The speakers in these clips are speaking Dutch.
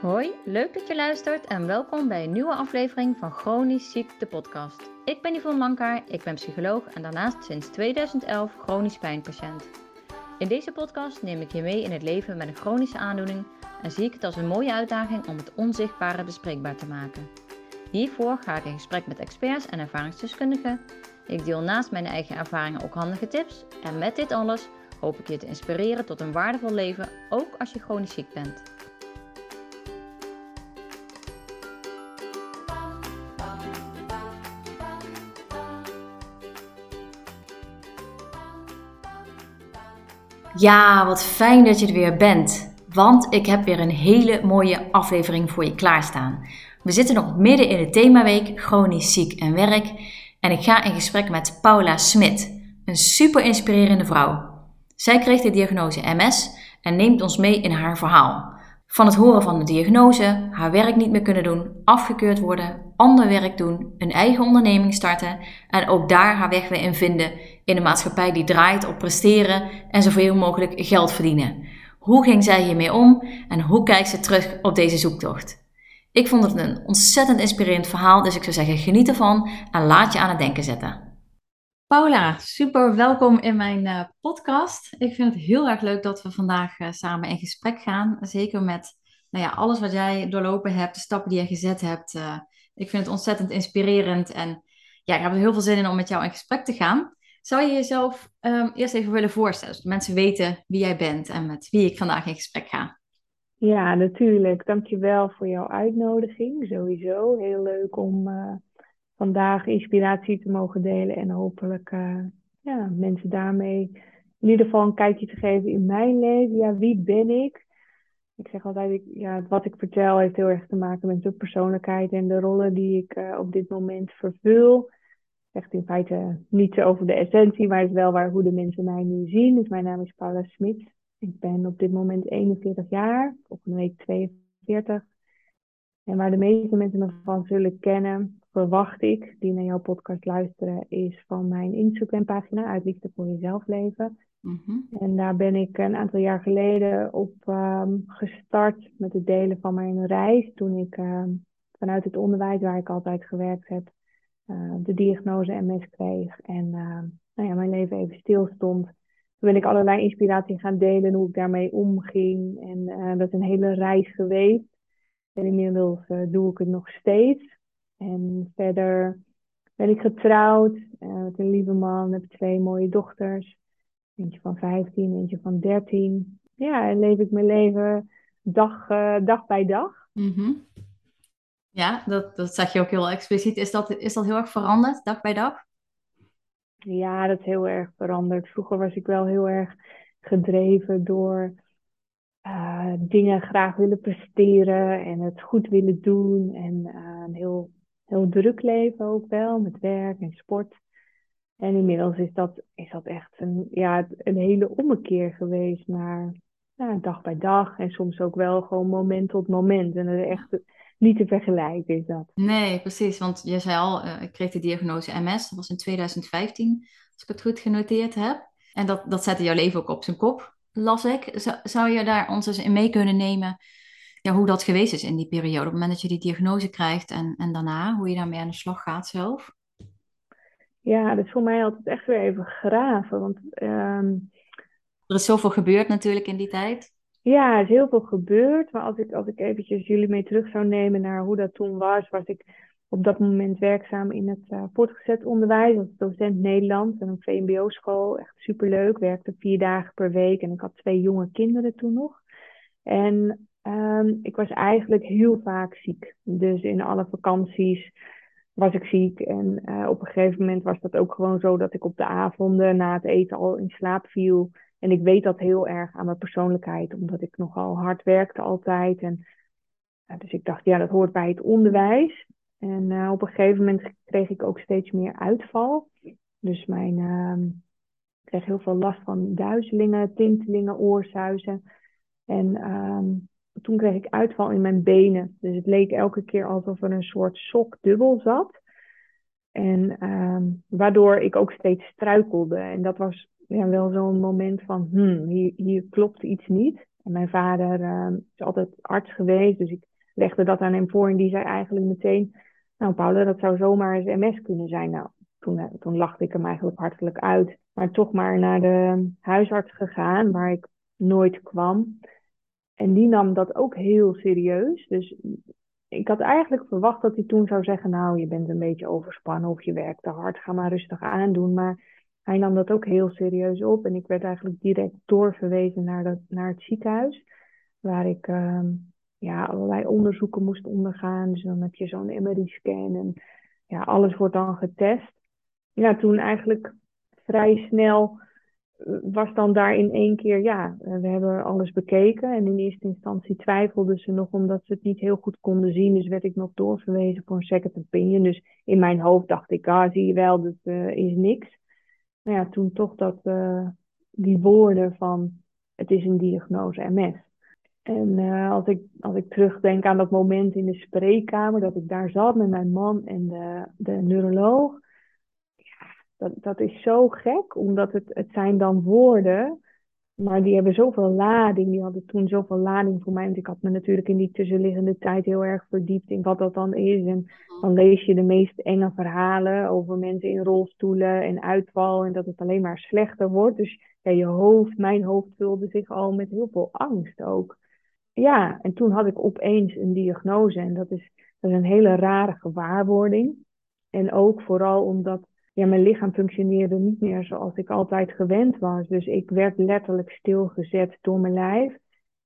Hoi, leuk dat je luistert en welkom bij een nieuwe aflevering van Chronisch Ziek, de podcast. Ik ben Yvonne Mankaar, ik ben psycholoog en daarnaast sinds 2011 chronisch pijnpatiënt. In deze podcast neem ik je mee in het leven met een chronische aandoening en zie ik het als een mooie uitdaging om het onzichtbare bespreekbaar te maken. Hiervoor ga ik in gesprek met experts en ervaringsdeskundigen. Ik deel naast mijn eigen ervaringen ook handige tips en met dit alles hoop ik je te inspireren tot een waardevol leven, ook als je chronisch ziek bent. Ja, wat fijn dat je er weer bent. Want ik heb weer een hele mooie aflevering voor je klaarstaan. We zitten nog midden in de themaweek chronisch ziek en werk. En ik ga in gesprek met Paula Smit, een super inspirerende vrouw. Zij kreeg de diagnose MS en neemt ons mee in haar verhaal. Van het horen van de diagnose, haar werk niet meer kunnen doen, afgekeurd worden, ander werk doen, een eigen onderneming starten en ook daar haar weg weer in vinden in een maatschappij die draait op presteren en zoveel mogelijk geld verdienen. Hoe ging zij hiermee om en hoe kijkt ze terug op deze zoektocht? Ik vond het een ontzettend inspirerend verhaal, dus ik zou zeggen geniet ervan en laat je aan het denken zetten. Paula, super welkom in mijn uh, podcast. Ik vind het heel erg leuk dat we vandaag uh, samen in gesprek gaan. Zeker met nou ja, alles wat jij doorlopen hebt, de stappen die je gezet hebt. Uh, ik vind het ontzettend inspirerend en ja, ik heb er heel veel zin in om met jou in gesprek te gaan. Zou je jezelf um, eerst even willen voorstellen, zodat mensen weten wie jij bent en met wie ik vandaag in gesprek ga? Ja, natuurlijk. Dankjewel voor jouw uitnodiging. Sowieso heel leuk om vandaag inspiratie te mogen delen en hopelijk uh, ja, mensen daarmee in ieder geval een kijkje te geven in mijn leven. Ja, wie ben ik? Ik zeg altijd, ik, ja, wat ik vertel heeft heel erg te maken met de persoonlijkheid en de rollen die ik uh, op dit moment vervul. Zegt in feite niet over de essentie, maar het is wel waar, hoe de mensen mij nu zien. Dus mijn naam is Paula Smit. Ik ben op dit moment 41 jaar, volgende week 42. En waar de meeste mensen me van zullen kennen, verwacht ik, die naar jouw podcast luisteren, is van mijn Instagram-pagina Uit Liefde voor Jezelf Leven. Mm En daar ben ik een aantal jaar geleden op um, gestart met het delen van mijn reis. Toen ik um, vanuit het onderwijs waar ik altijd gewerkt heb, uh, de diagnose MS kreeg. En uh, nou ja, mijn leven even stilstond. Toen ben ik allerlei inspiratie gaan delen hoe ik daarmee omging. En uh, dat is een hele reis geweest. En inmiddels uh, doe ik het nog steeds. En verder ben ik getrouwd uh, met een lieve man, heb twee mooie dochters. Eentje van 15, eentje van 13. Ja, en leef ik mijn leven dag, uh, dag bij dag. Mm -hmm. Ja, dat, dat zeg je ook heel expliciet. Is dat, is dat heel erg veranderd, dag bij dag? Ja, dat is heel erg veranderd. Vroeger was ik wel heel erg gedreven door uh, dingen graag willen presteren en het goed willen doen. En uh, een heel heel druk leven ook wel, met werk en sport. En inmiddels is dat, is dat echt een, ja, een hele ommekeer geweest naar ja, dag bij dag. En soms ook wel gewoon moment tot moment. En dat is echt niet te vergelijken is dat. Nee, precies. Want je zei al, uh, ik kreeg de diagnose MS. Dat was in 2015, als ik het goed genoteerd heb. En dat, dat zette jouw leven ook op zijn kop, las ik. Zou, zou je daar ons eens in mee kunnen nemen ja, hoe dat geweest is in die periode. Op het moment dat je die diagnose krijgt en, en daarna, hoe je daarmee aan de slag gaat zelf. Ja, dat is voor mij altijd echt weer even graven. Want um... er is zoveel gebeurd natuurlijk in die tijd. Ja, er is heel veel gebeurd. Maar als ik, als ik eventjes jullie mee terug zou nemen naar hoe dat toen was, was ik op dat moment werkzaam in het uh, voortgezet onderwijs als docent Nederlands en een VMBO-school. Echt superleuk. Werkte vier dagen per week en ik had twee jonge kinderen toen nog. En Um, ik was eigenlijk heel vaak ziek. Dus in alle vakanties was ik ziek. En uh, op een gegeven moment was dat ook gewoon zo dat ik op de avonden na het eten al in slaap viel. En ik weet dat heel erg aan mijn persoonlijkheid, omdat ik nogal hard werkte altijd. En, uh, dus ik dacht, ja, dat hoort bij het onderwijs. En uh, op een gegeven moment kreeg ik ook steeds meer uitval. Dus mijn, ik kreeg heel veel last van duizelingen, tintelingen, oorzuizen. En um, toen kreeg ik uitval in mijn benen. Dus het leek elke keer alsof er een soort sok dubbel zat. En um, waardoor ik ook steeds struikelde. En dat was ja, wel zo'n moment van, hmm, hier, hier klopt iets niet. En mijn vader uh, is altijd arts geweest, dus ik legde dat aan hem voor en die zei eigenlijk meteen, nou Paula, dat zou zomaar eens MS kunnen zijn. Nou, toen, uh, toen lachte ik hem eigenlijk hartelijk uit. Maar toch maar naar de huisarts gegaan, waar ik nooit kwam. En die nam dat ook heel serieus. Dus ik had eigenlijk verwacht dat hij toen zou zeggen: Nou, je bent een beetje overspannen of je werkt te hard, ga maar rustig aandoen. Maar hij nam dat ook heel serieus op. En ik werd eigenlijk direct doorverwezen naar, dat, naar het ziekenhuis, waar ik uh, ja, allerlei onderzoeken moest ondergaan. Dus dan heb je zo'n MRI-scan en ja, alles wordt dan getest. Ja, toen eigenlijk vrij snel was dan daar in één keer, ja, eh, we hebben alles bekeken. En in eerste instantie twijfelden ze nog omdat ze het niet heel goed konden zien. Dus werd ik nog doorverwezen voor een second opinion. Dus in mijn hoofd dacht ik, ah, zie je wel, dat uh, is niks. Nou ja, toen toch dat, uh, die woorden van, het is een diagnose MS. En als, ik, als ik terugdenk aan dat moment in de spreekkamer, dat ik daar zat met mijn man en de, de neuroloog dat, dat is zo gek, omdat het, het zijn dan woorden, maar die hebben zoveel lading. Die hadden toen zoveel lading voor mij. Want ik had me natuurlijk in die tussenliggende tijd heel erg verdiept in wat dat dan is. En mhm. dan lees je de meest enge verhalen over mensen in rolstoelen en uitval. En dat het alleen maar slechter wordt. Dus ja, je hoofd, mijn hoofd vulde zich al met heel veel angst ook. Ja, en toen had ik opeens een diagnose. En dat is, dat is een hele rare gewaarwording. En ook vooral omdat ja, mijn lichaam functioneerde niet meer zoals ik altijd gewend was. Dus ik werd letterlijk stilgezet door mijn lijf.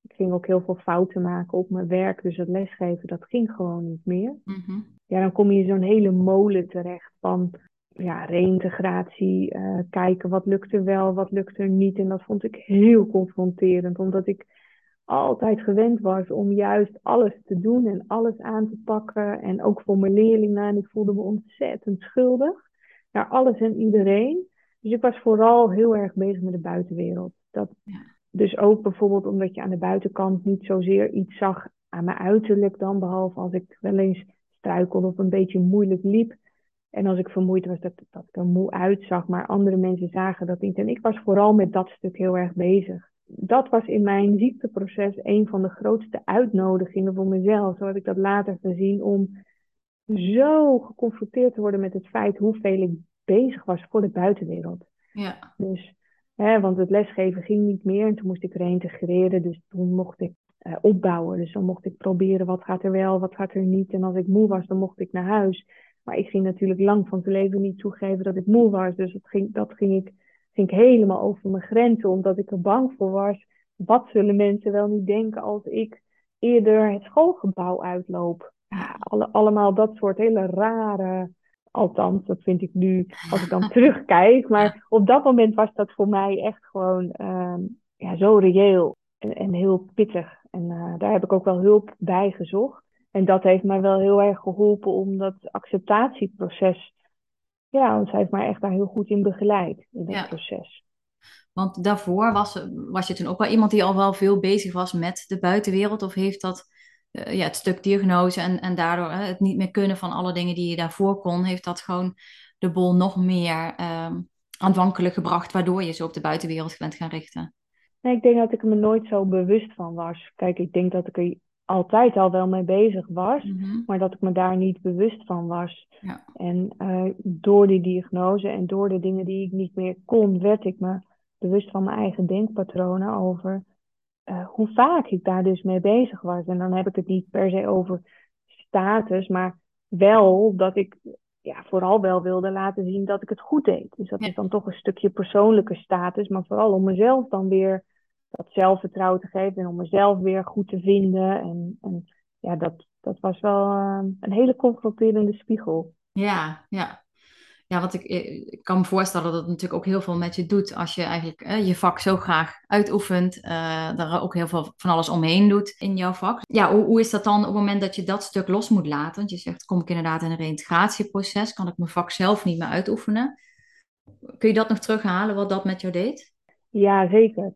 Ik ging ook heel veel fouten maken op mijn werk. Dus het lesgeven, dat ging gewoon niet meer. Mhm. Ja, dan kom je in zo'n hele molen terecht van ja, reïntegratie. Uh, kijken wat lukt er wel, wat lukt er niet. En dat vond ik heel confronterend. Omdat ik altijd gewend was om juist alles te doen en alles aan te pakken. En ook voor mijn leerlingen. En ik voelde me ontzettend schuldig naar alles en iedereen. Dus ik was vooral heel erg bezig met de buitenwereld. Dat, Dus ook bijvoorbeeld omdat je aan de buitenkant niet zozeer iets zag aan mijn uiterlijk dan, behalve als ik wel eens struikelde of een beetje moeilijk liep. En als ik vermoeid was, dat, dat ik er moe uitzag, maar andere mensen zagen dat niet. En ik was vooral met dat stuk heel erg bezig. Dat was in mijn ziekteproces een van de grootste uitnodigingen voor mezelf. Zo heb ik dat later gezien om zo geconfronteerd te worden met het feit hoeveel ik bezig was voor de buitenwereld. Ja. Dus, hè, want het lesgeven ging niet meer en toen moest ik reintegreren. Dus toen mocht ik uh, opbouwen. Dus dan mocht ik proberen wat gaat er wel, wat gaat er niet. En als ik moe was, dan mocht ik naar huis. Maar ik ging natuurlijk lang van zijn leven niet toegeven dat ik moe was. Dus dat ging, dat ging, ik, ging ik helemaal over mijn grenzen, omdat ik er bang voor was. Wat zullen mensen wel niet denken als ik eerder het schoolgebouw uitloop? Alle, allemaal dat soort hele rare. Althans, dat vind ik nu als ik dan terugkijk. Maar op dat moment was dat voor mij echt gewoon uh, ja, zo reëel en, en heel pittig. En uh, daar heb ik ook wel hulp bij gezocht. En dat heeft mij wel heel erg geholpen om dat acceptatieproces. Ja, want zij heeft mij echt daar heel goed in begeleid, in dat proces. Want daarvoor was, was je toen ook wel iemand die al wel veel bezig was met de buitenwereld? Of heeft dat uh, ja, het stuk diagnose en, en daardoor het niet meer kunnen van alle dingen die je daarvoor kon, heeft dat gewoon de bol nog meer um, aanwankelijk gebracht, waardoor je zo op de buitenwereld bent gaan richten? Nee, ik denk dat ik me nooit zo bewust van was. Kijk, ik denk dat ik er altijd al wel mee bezig was, mhm. maar dat ik me daar niet bewust van was. Ja. En uh, door die diagnose en door de dingen die ik niet meer kon, werd ik me bewust van mijn eigen denkpatronen over uh, hoe vaak ik daar dus mee bezig was. En dan heb ik het niet per se over status, maar wel dat ik ja, vooral wel wilde laten zien dat ik het goed deed. Dus dat is dan toch een stukje persoonlijke status, maar vooral om mezelf dan weer dat zelfvertrouwen te geven en om mezelf weer goed te vinden. En, en ja, dat, dat was wel uh, een hele confronterende spiegel. Ja, ja. Ja, want ik, ik, kan me voorstellen dat het natuurlijk ook heel veel met je doet als je eigenlijk eh, je vak zo graag uitoefent, uh, daar ook heel veel van alles omheen doet in jouw vak. Ja, hoe, hoe is dat dan op het moment dat je dat stuk los moet laten? Want je zegt, kom ik inderdaad in een reïntegratieproces, kan ik mijn vak zelf niet meer uitoefenen? Kun je dat nog terughalen, wat dat met jou deed? Ja, zeker.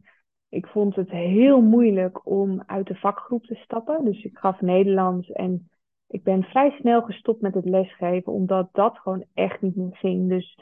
Ik vond het heel moeilijk om uit de vakgroep te stappen. Dus ik gaf Nederlands en ik ben vrij snel gestopt met het lesgeven, omdat dat gewoon echt niet meer ging. Dus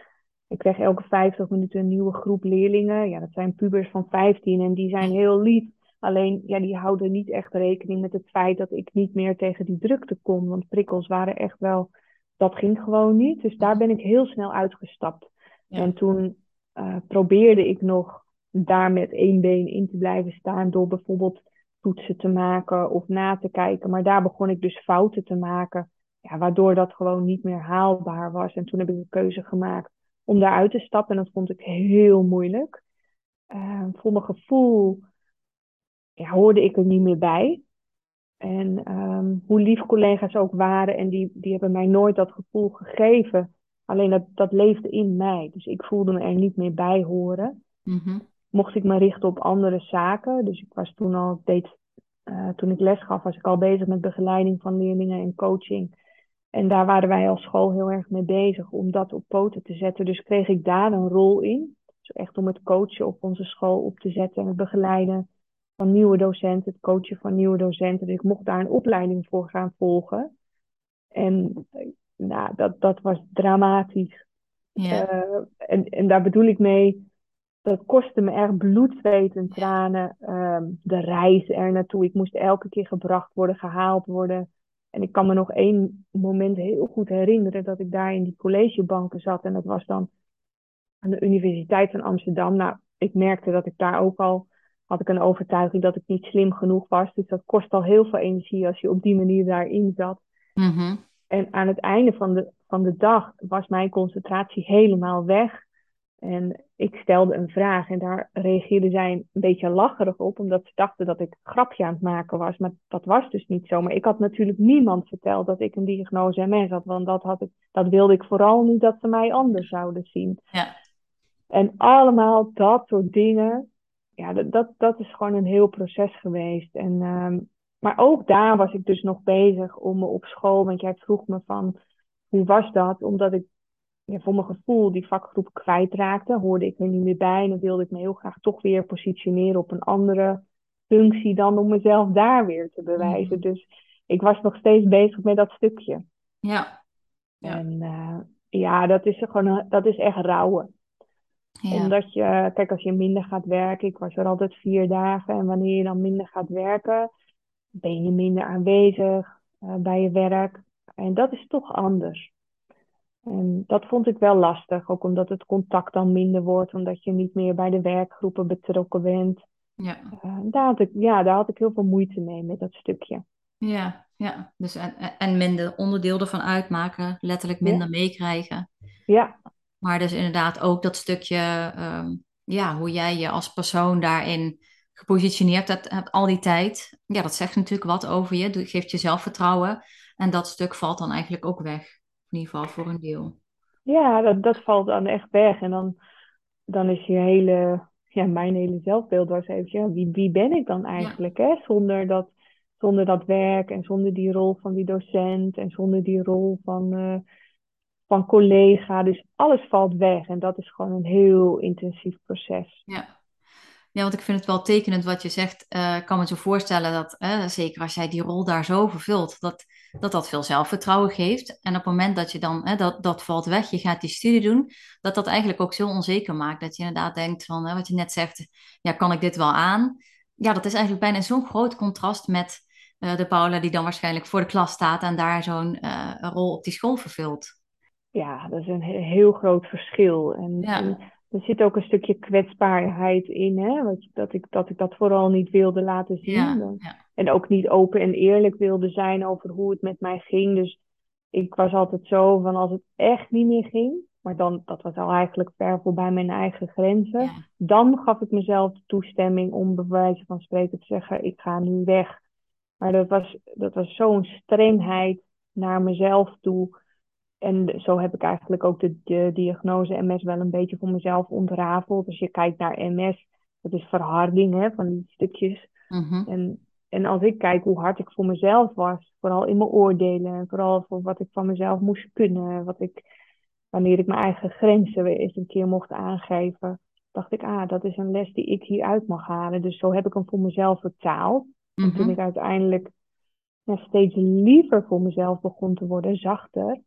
ik kreeg elke 50 minuten een nieuwe groep leerlingen. Ja, dat zijn pubers van 15 en die zijn heel lief. Alleen, ja, die houden niet echt rekening met het feit dat ik niet meer tegen die drukte kon. Want prikkels waren echt wel, dat ging gewoon niet. Dus daar ben ik heel snel uitgestapt. En toen uh, probeerde ik nog daar met één been in te blijven staan door bijvoorbeeld toetsen te maken of na te kijken. Maar daar begon ik dus fouten te maken, ja, waardoor dat gewoon niet meer haalbaar was. En toen heb ik de keuze gemaakt om daaruit te stappen en dat vond ik heel moeilijk. Uh, voor mijn gevoel hoorde ik er niet meer bij. En um, hoe lief collega's ook waren, en die, die hebben mij nooit dat gevoel gegeven. Alleen dat, dat leefde in mij. Dus ik voelde me er niet meer bij horen. Mm Mocht ik me richten op andere zaken. Dus ik was toen al, deed, uh, toen ik les gaf, was ik al bezig met begeleiding van leerlingen en coaching. En daar waren wij als school heel erg mee bezig om dat op poten te zetten. Dus kreeg ik daar een rol in. Dus echt om het coachen op onze school op te zetten en het begeleiden van nieuwe docenten, het coachen van nieuwe docenten. Dus ik mocht daar een opleiding voor gaan volgen. En nou, dat, dat was dramatisch. Ja. Uh, en, en daar bedoel ik mee, dat kostte me echt bloed, zweet en tranen. Um, de reis er naartoe. Ik moest elke keer gebracht worden, gehaald worden. En ik kan me nog één moment heel goed herinneren dat ik daar in die collegebanken zat. En dat was dan aan de Universiteit van Amsterdam. Nou, ik merkte dat ik daar ook al had ik een overtuiging dat ik niet slim genoeg was. Dus dat kost al heel veel energie als je op die manier daarin zat. Mm En aan het einde van de, van de dag was mijn concentratie helemaal weg. En ik stelde een vraag en daar reageerden zij een beetje lacherig op, omdat ze dachten dat ik een grapje aan het maken was. Maar dat was dus niet zo. Maar ik had natuurlijk niemand verteld dat ik een diagnose MS had, want dat, had ik, dat wilde ik vooral niet dat ze mij anders zouden zien. Ja. En allemaal dat soort dingen ja, dat, dat, dat is gewoon een heel proces geweest. En, um, maar ook daar was ik dus nog bezig om me op school, want jij vroeg me van hoe was dat? Omdat ik ja, voor mijn gevoel die vakgroep kwijtraakte, hoorde ik er niet meer bij en dan wilde ik me heel graag toch weer positioneren op een andere functie dan om mezelf daar weer te bewijzen. Mhm. Dus ik was nog steeds bezig met dat stukje. Ja. ja. En uh, ja, dat is, gewoon, dat is echt rouwen. Ja. Omdat je, kijk, als je minder gaat werken, ik was er altijd vier dagen, en wanneer je dan minder gaat werken, ben je minder aanwezig uh, bij je werk. En dat is toch anders. En dat vond ik wel lastig, ook omdat het contact dan minder wordt, omdat je niet meer bij de werkgroepen betrokken bent. Ja. Uh, daar, had ik, ja, daar had ik heel veel moeite mee met dat stukje. Ja, ja. Dus en, en minder onderdeel ervan uitmaken, letterlijk minder ja. meekrijgen. Ja, maar dus inderdaad ook dat stukje, um, ja, hoe jij je als persoon daarin gepositioneerd hebt, hebt al die tijd. Ja, dat zegt natuurlijk wat over je, geeft je zelfvertrouwen. En dat stuk valt dan eigenlijk ook weg. In ieder geval voor een deel. Ja, dat, dat valt dan echt weg. En dan, dan is je hele, ja, mijn hele zelfbeeld was even, ja, wie, wie ben ik dan eigenlijk? Ja. Hè? Zonder, dat, zonder dat werk en zonder die rol van die docent en zonder die rol van... Uh, van collega. Dus alles valt weg. En dat is gewoon een heel intensief proces. Ja. Ja, want ik vind het wel tekenend wat je zegt. Uh, ik kan me zo voorstellen dat, uh, zeker als jij die rol daar zo vervult, dat, dat dat veel zelfvertrouwen geeft. En op het moment dat je dan, uh, dat, dat valt weg, je gaat die studie doen, dat dat eigenlijk ook zo onzeker maakt. Dat je inderdaad denkt van, wat je net zegt, ja, kan ik dit wel aan? Ja, dat is eigenlijk bijna zo'n groot contrast met de Paula die dan waarschijnlijk voor de klas staat en daar zo'n rol op die school vervult ja, dat is een heel groot verschil. En, ja. en, er zit ook een stukje kwetsbaarheid in, hè? Dat, ik, dat ik dat vooral niet wilde laten zien. Ja, ja. En ook niet open en eerlijk wilde zijn over hoe het met mij ging. Dus ik was altijd zo van als het echt niet meer ging, maar dan, dat was al eigenlijk ver voorbij mijn eigen grenzen. Ja. Dan gaf ik mezelf de toestemming om bij wijze van spreken te zeggen, ik ga nu weg. Maar dat was, dat was zo'n strengheid naar mezelf toe en zo heb ik eigenlijk ook de, de, diagnose MS wel een beetje voor mezelf ontrafeld. Als je kijkt naar MS, dat is verharding hè, van die stukjes. Mm -hmm. en, en als ik kijk hoe hard ik voor mezelf was, vooral in mijn oordelen, en vooral voor wat ik van mezelf moest kunnen, wat ik, wanneer ik mijn eigen grenzen weer eens een keer mocht aangeven, dacht ik, ah, dat is een les die ik hieruit mag halen. Dus zo heb ik hem voor mezelf vertaald. Mm -hmm. En toen ik uiteindelijk ja, steeds liever voor mezelf begon te worden, zachter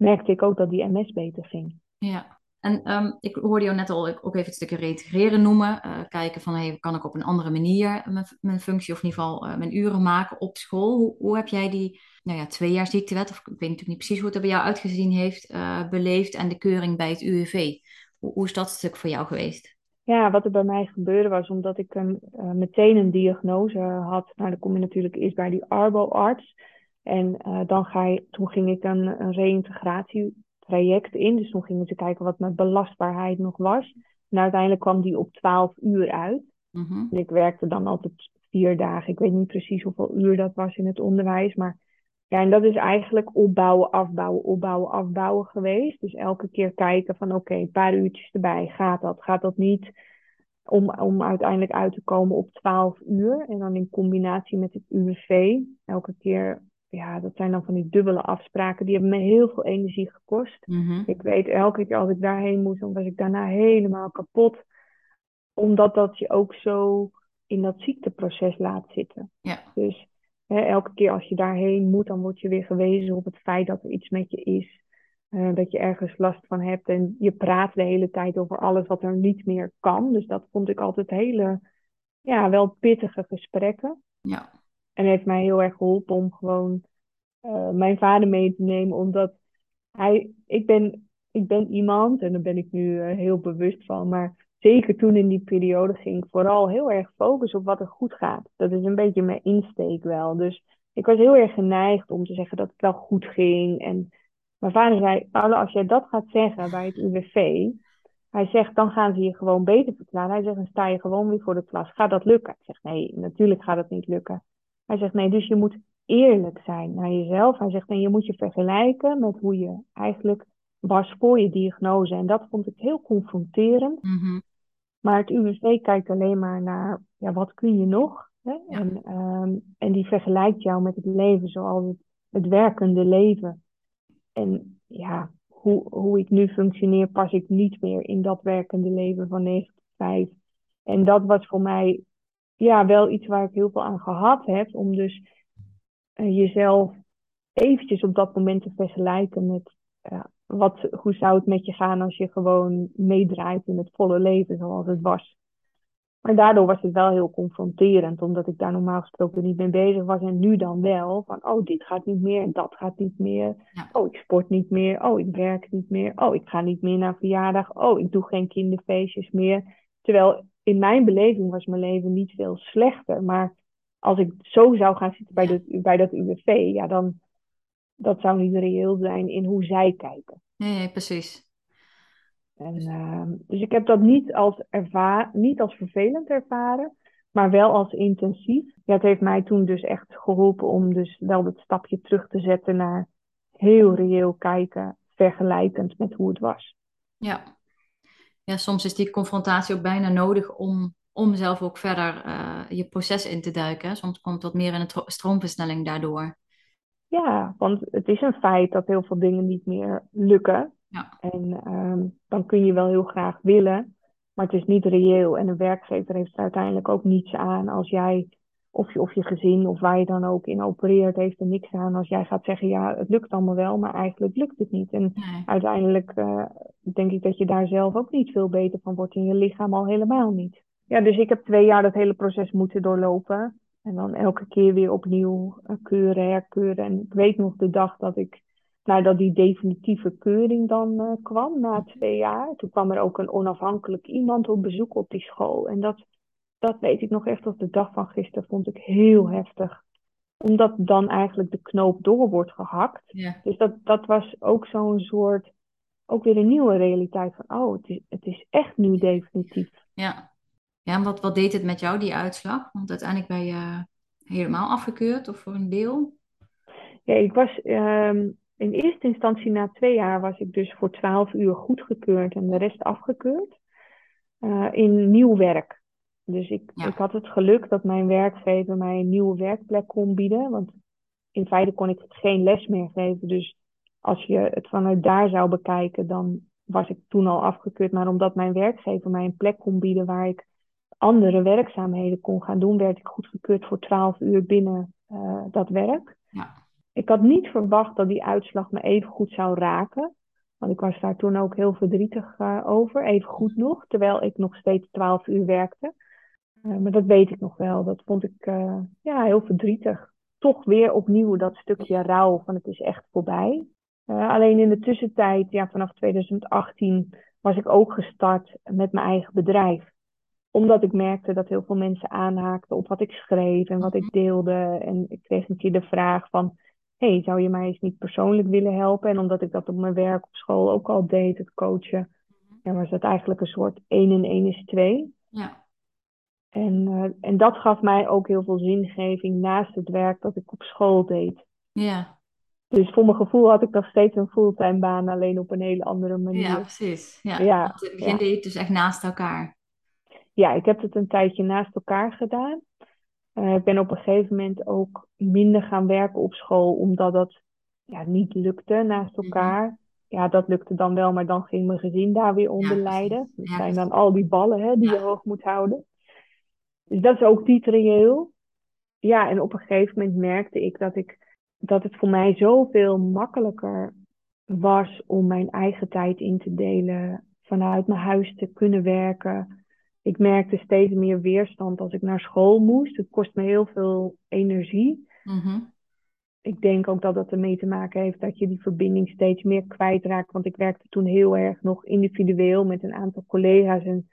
merkte ik ook dat die MS beter ging. Ja, En ehm, ik hoorde jou net al ook even het stukje reintegreren noemen. Uh, kijken van, hey, kan ik op een andere manier mijn, mijn functie of in ieder geval uh, mijn uren maken op school? Hoe, hoe, heb jij die nou ja, twee jaar ziektewet, of ik weet natuurlijk niet precies hoe het er bij jou uitgezien heeft, uh, beleefd en de keuring bij het UWV? Hoe, hoe, is dat stuk voor jou geweest? Ja, wat er bij mij gebeurde was, omdat ik een, meteen een diagnose had. Nou, dan kom je natuurlijk eerst bij die arbo-arts. En dan ga je, toen ging ik een, een reïntegratie traject in. Dus toen gingen ze kijken wat mijn belastbaarheid nog was. En uiteindelijk kwam die op 12 uur uit. Mhm. En ik werkte dan altijd vier dagen. Ik weet niet precies hoeveel uur dat was in het onderwijs. Maar ja, en dat is eigenlijk opbouwen, afbouwen, opbouwen, afbouwen geweest. Dus elke keer kijken van oké, een paar uurtjes erbij. Gaat dat? Gaat dat niet? Om, om uiteindelijk uit te komen op 12 uur. En dan in combinatie met het UWV. Elke keer ja, dat zijn dan van die dubbele afspraken. Die hebben me heel veel energie gekost. Mhm. Ik weet elke keer als ik daarheen moest, dan was ik daarna helemaal kapot. Omdat dat je ook zo in dat ziekteproces laat zitten. Ja. Dus hè, elke keer als je daarheen moet, dan word je weer gewezen op het feit dat er iets met je is. Uh, dat je ergens last van hebt. En je praat de hele tijd over alles wat er niet meer kan. Dus dat vond ik altijd hele, ja, wel pittige gesprekken. Ja. En heeft mij heel erg geholpen om gewoon uh, mijn vader mee te nemen. Omdat hij, ik ben, ik ben iemand, en daar ben ik nu uh, heel bewust van. Maar zeker toen in die periode ging ik vooral heel erg focussen op wat er goed gaat. Dat is een beetje mijn insteek wel. Dus ik was heel erg geneigd om te zeggen dat het wel goed ging. En mijn vader zei, Paula, als jij dat gaat zeggen bij het UWV, hij zegt, dan gaan ze je gewoon beter verklaren. Hij zegt, dan sta je gewoon weer voor de klas. Gaat dat lukken? Ik zeg, nee, natuurlijk gaat het niet lukken. Hij zegt, nee, dus je moet eerlijk zijn naar jezelf. Hij zegt, nee, je moet je vergelijken met hoe je eigenlijk was voor je diagnose. En dat vond ik heel confronterend. Mhm. Maar het UWV kijkt alleen maar naar, ja, wat kun je nog? Hè? Ja. En, ehm, en die vergelijkt jou met het leven zoals het, het werkende leven. En ja, hoe, hoe ik nu functioneer, pas ik niet meer in dat werkende leven van 9 tot 5. En dat was voor mij ja, wel iets waar ik heel veel aan gehad heb. Om dus uh, jezelf eventjes op dat moment te vergelijken met uh, wat, hoe zou het met je gaan als je gewoon meedraait in het volle leven zoals het was. Maar daardoor was het wel heel confronterend, omdat ik daar normaal gesproken niet mee bezig was. En nu dan wel, van oh, dit gaat niet meer en dat gaat niet meer. Ja. Oh, ik sport niet meer. Oh, ik werk niet meer. Oh, ik ga niet meer naar verjaardag. Oh, ik doe geen kinderfeestjes meer. Terwijl in mijn beleving was mijn leven niet veel slechter. Maar als ik zo zou gaan zitten bij, de, bij dat UWV, ja, dan dat zou niet reëel zijn in hoe zij kijken. Nee, nee precies. En, uh, dus ik heb dat niet als, erva niet als vervelend ervaren, maar wel als intensief. Ja, het heeft mij toen dus echt geholpen om dus wel het stapje terug te zetten naar heel reëel kijken, vergelijkend met hoe het was. Ja, ja soms is die confrontatie ook bijna nodig om, om zelf ook verder uh, je proces in te duiken. Soms komt wat meer in een stroomversnelling daardoor. Ja, want het is een feit dat heel veel dingen niet meer lukken. Ja. En um, dan kun je wel heel graag willen, maar het is niet reëel. En een werkgever heeft er uiteindelijk ook niets aan als jij, of je, of je gezin, of waar je dan ook in opereert, heeft er niks aan als jij gaat zeggen, ja, het lukt allemaal wel, maar eigenlijk lukt het niet. En Nee. uiteindelijk uh, denk ik dat je daar zelf ook niet veel beter van wordt in je lichaam al helemaal niet. Ja, dus ik heb twee jaar dat hele proces moeten doorlopen. En dan elke keer weer opnieuw uh, keuren, herkeuren. En ik weet nog de dag dat ik nadat die definitieve keuring dan uh, kwam, na twee jaar. Toen kwam er ook een onafhankelijk iemand op bezoek op die school. En dat, dat weet ik nog echt als de dag van gisteren, vond ik heel heftig. Omdat dan eigenlijk de knoop door wordt gehakt. Ja. Dus dat, dat was ook zo'n soort, ook weer een nieuwe realiteit van, oh, het is, het is echt nu definitief. Ja. Ja, en wat, wat deed het met jou, die uitslag? Want uiteindelijk ben je helemaal afgekeurd of voor een deel? Ja, ik was um, in eerste instantie na twee jaar was ik dus voor twaalf uur goedgekeurd en de rest afgekeurd. Uh, in nieuw werk. Dus ik, Ja. ik had het geluk dat mijn werkgever mij een nieuwe werkplek kon bieden. Want in feite kon ik geen les meer geven. Dus als je het vanuit daar zou bekijken, dan was ik toen al afgekeurd. Maar omdat mijn werkgever mij een plek kon bieden waar ik andere werkzaamheden kon gaan doen, werd ik goedgekeurd voor 12 uur binnen uh, dat werk. Ja. Ik had niet verwacht dat die uitslag me even goed zou raken. Want ik was daar toen ook heel verdrietig uh, over, even goed nog, terwijl ik nog steeds 12 uur werkte. Uh, maar dat weet ik nog wel. Dat vond ik uh, ja, heel verdrietig. Toch weer opnieuw dat stukje rouw van het is echt voorbij. alleen in de tussentijd, ja, vanaf 2018, was ik ook gestart met mijn eigen bedrijf. Omdat ik merkte dat heel veel mensen aanhaakten op wat ik schreef en wat ik mhm. deelde. En ik kreeg een keer de vraag van, hey, zou je mij eens niet persoonlijk willen helpen? En omdat ik dat op mijn werk op school ook al deed, het coachen, mhm. ja, was dat eigenlijk een soort 1 en 1 is 2. Ja. En, uh, en dat gaf mij ook heel veel zingeving naast het werk dat ik op school deed. Ja. Dus voor mijn gevoel had ik nog steeds een fulltime baan, alleen op een hele andere manier. Ja, precies. Ja. ja in het begin deed je het dus echt naast elkaar. Ja, ik heb het een tijdje naast elkaar gedaan. Uh, ik ben op een gegeven moment ook minder gaan werken op school, omdat dat ja, niet lukte naast mhm. elkaar. Ja, dat lukte dan wel, maar dan ging mijn gezin daar weer onder ja, lijden. Dat zijn dan al die ballen hè, die je hoog moet houden. Dus dat is ook niet reëel. Ja, en op een gegeven moment merkte ik dat, ik dat het voor mij zoveel makkelijker was om mijn eigen tijd in te delen, vanuit mijn huis te kunnen werken. Ik merkte steeds meer weerstand als ik naar school moest. Het kost me heel veel energie. Mhm. Ik denk ook dat dat ermee te maken heeft dat je die verbinding steeds meer kwijtraakt. Want ik werkte toen heel erg nog individueel met een aantal collega's. En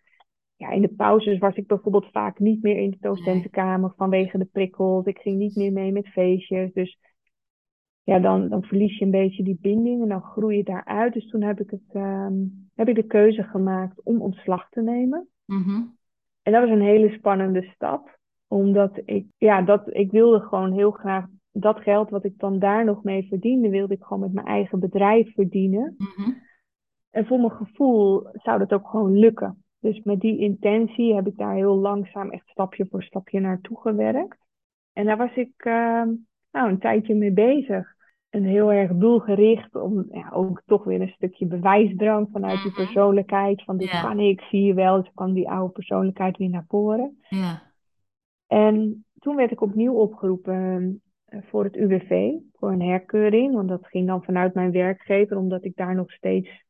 ja, in de pauzes was ik bijvoorbeeld vaak niet meer in de docentenkamer vanwege de prikkels. Ik ging niet meer mee met feestjes. Dus ja, dan, dan verlies je een beetje die binding en dan groei je daaruit. Dus toen heb ik, het, ehm, heb ik de keuze gemaakt om ontslag te nemen. Mhm. En dat was een hele spannende stap. Omdat ik, ja, dat, ik wilde gewoon heel graag dat geld wat ik dan daar nog mee verdiende, wilde ik gewoon met mijn eigen bedrijf verdienen. Mhm. En voor mijn gevoel zou dat ook gewoon lukken. Dus met die intentie heb ik daar heel langzaam echt stapje voor stapje naartoe gewerkt. En daar was ik uh, nou, een tijdje mee bezig. En heel erg doelgericht om ja, ook toch weer een stukje bewijsdrang vanuit die mhm. persoonlijkheid. Van dit kan ik, zie je wel. Dus kwam die oude persoonlijkheid weer naar voren. Ja. En toen werd ik opnieuw opgeroepen eh, voor het UWV, voor een herkeuring. Want dat ging dan vanuit mijn werkgever, omdat ik daar nog steeds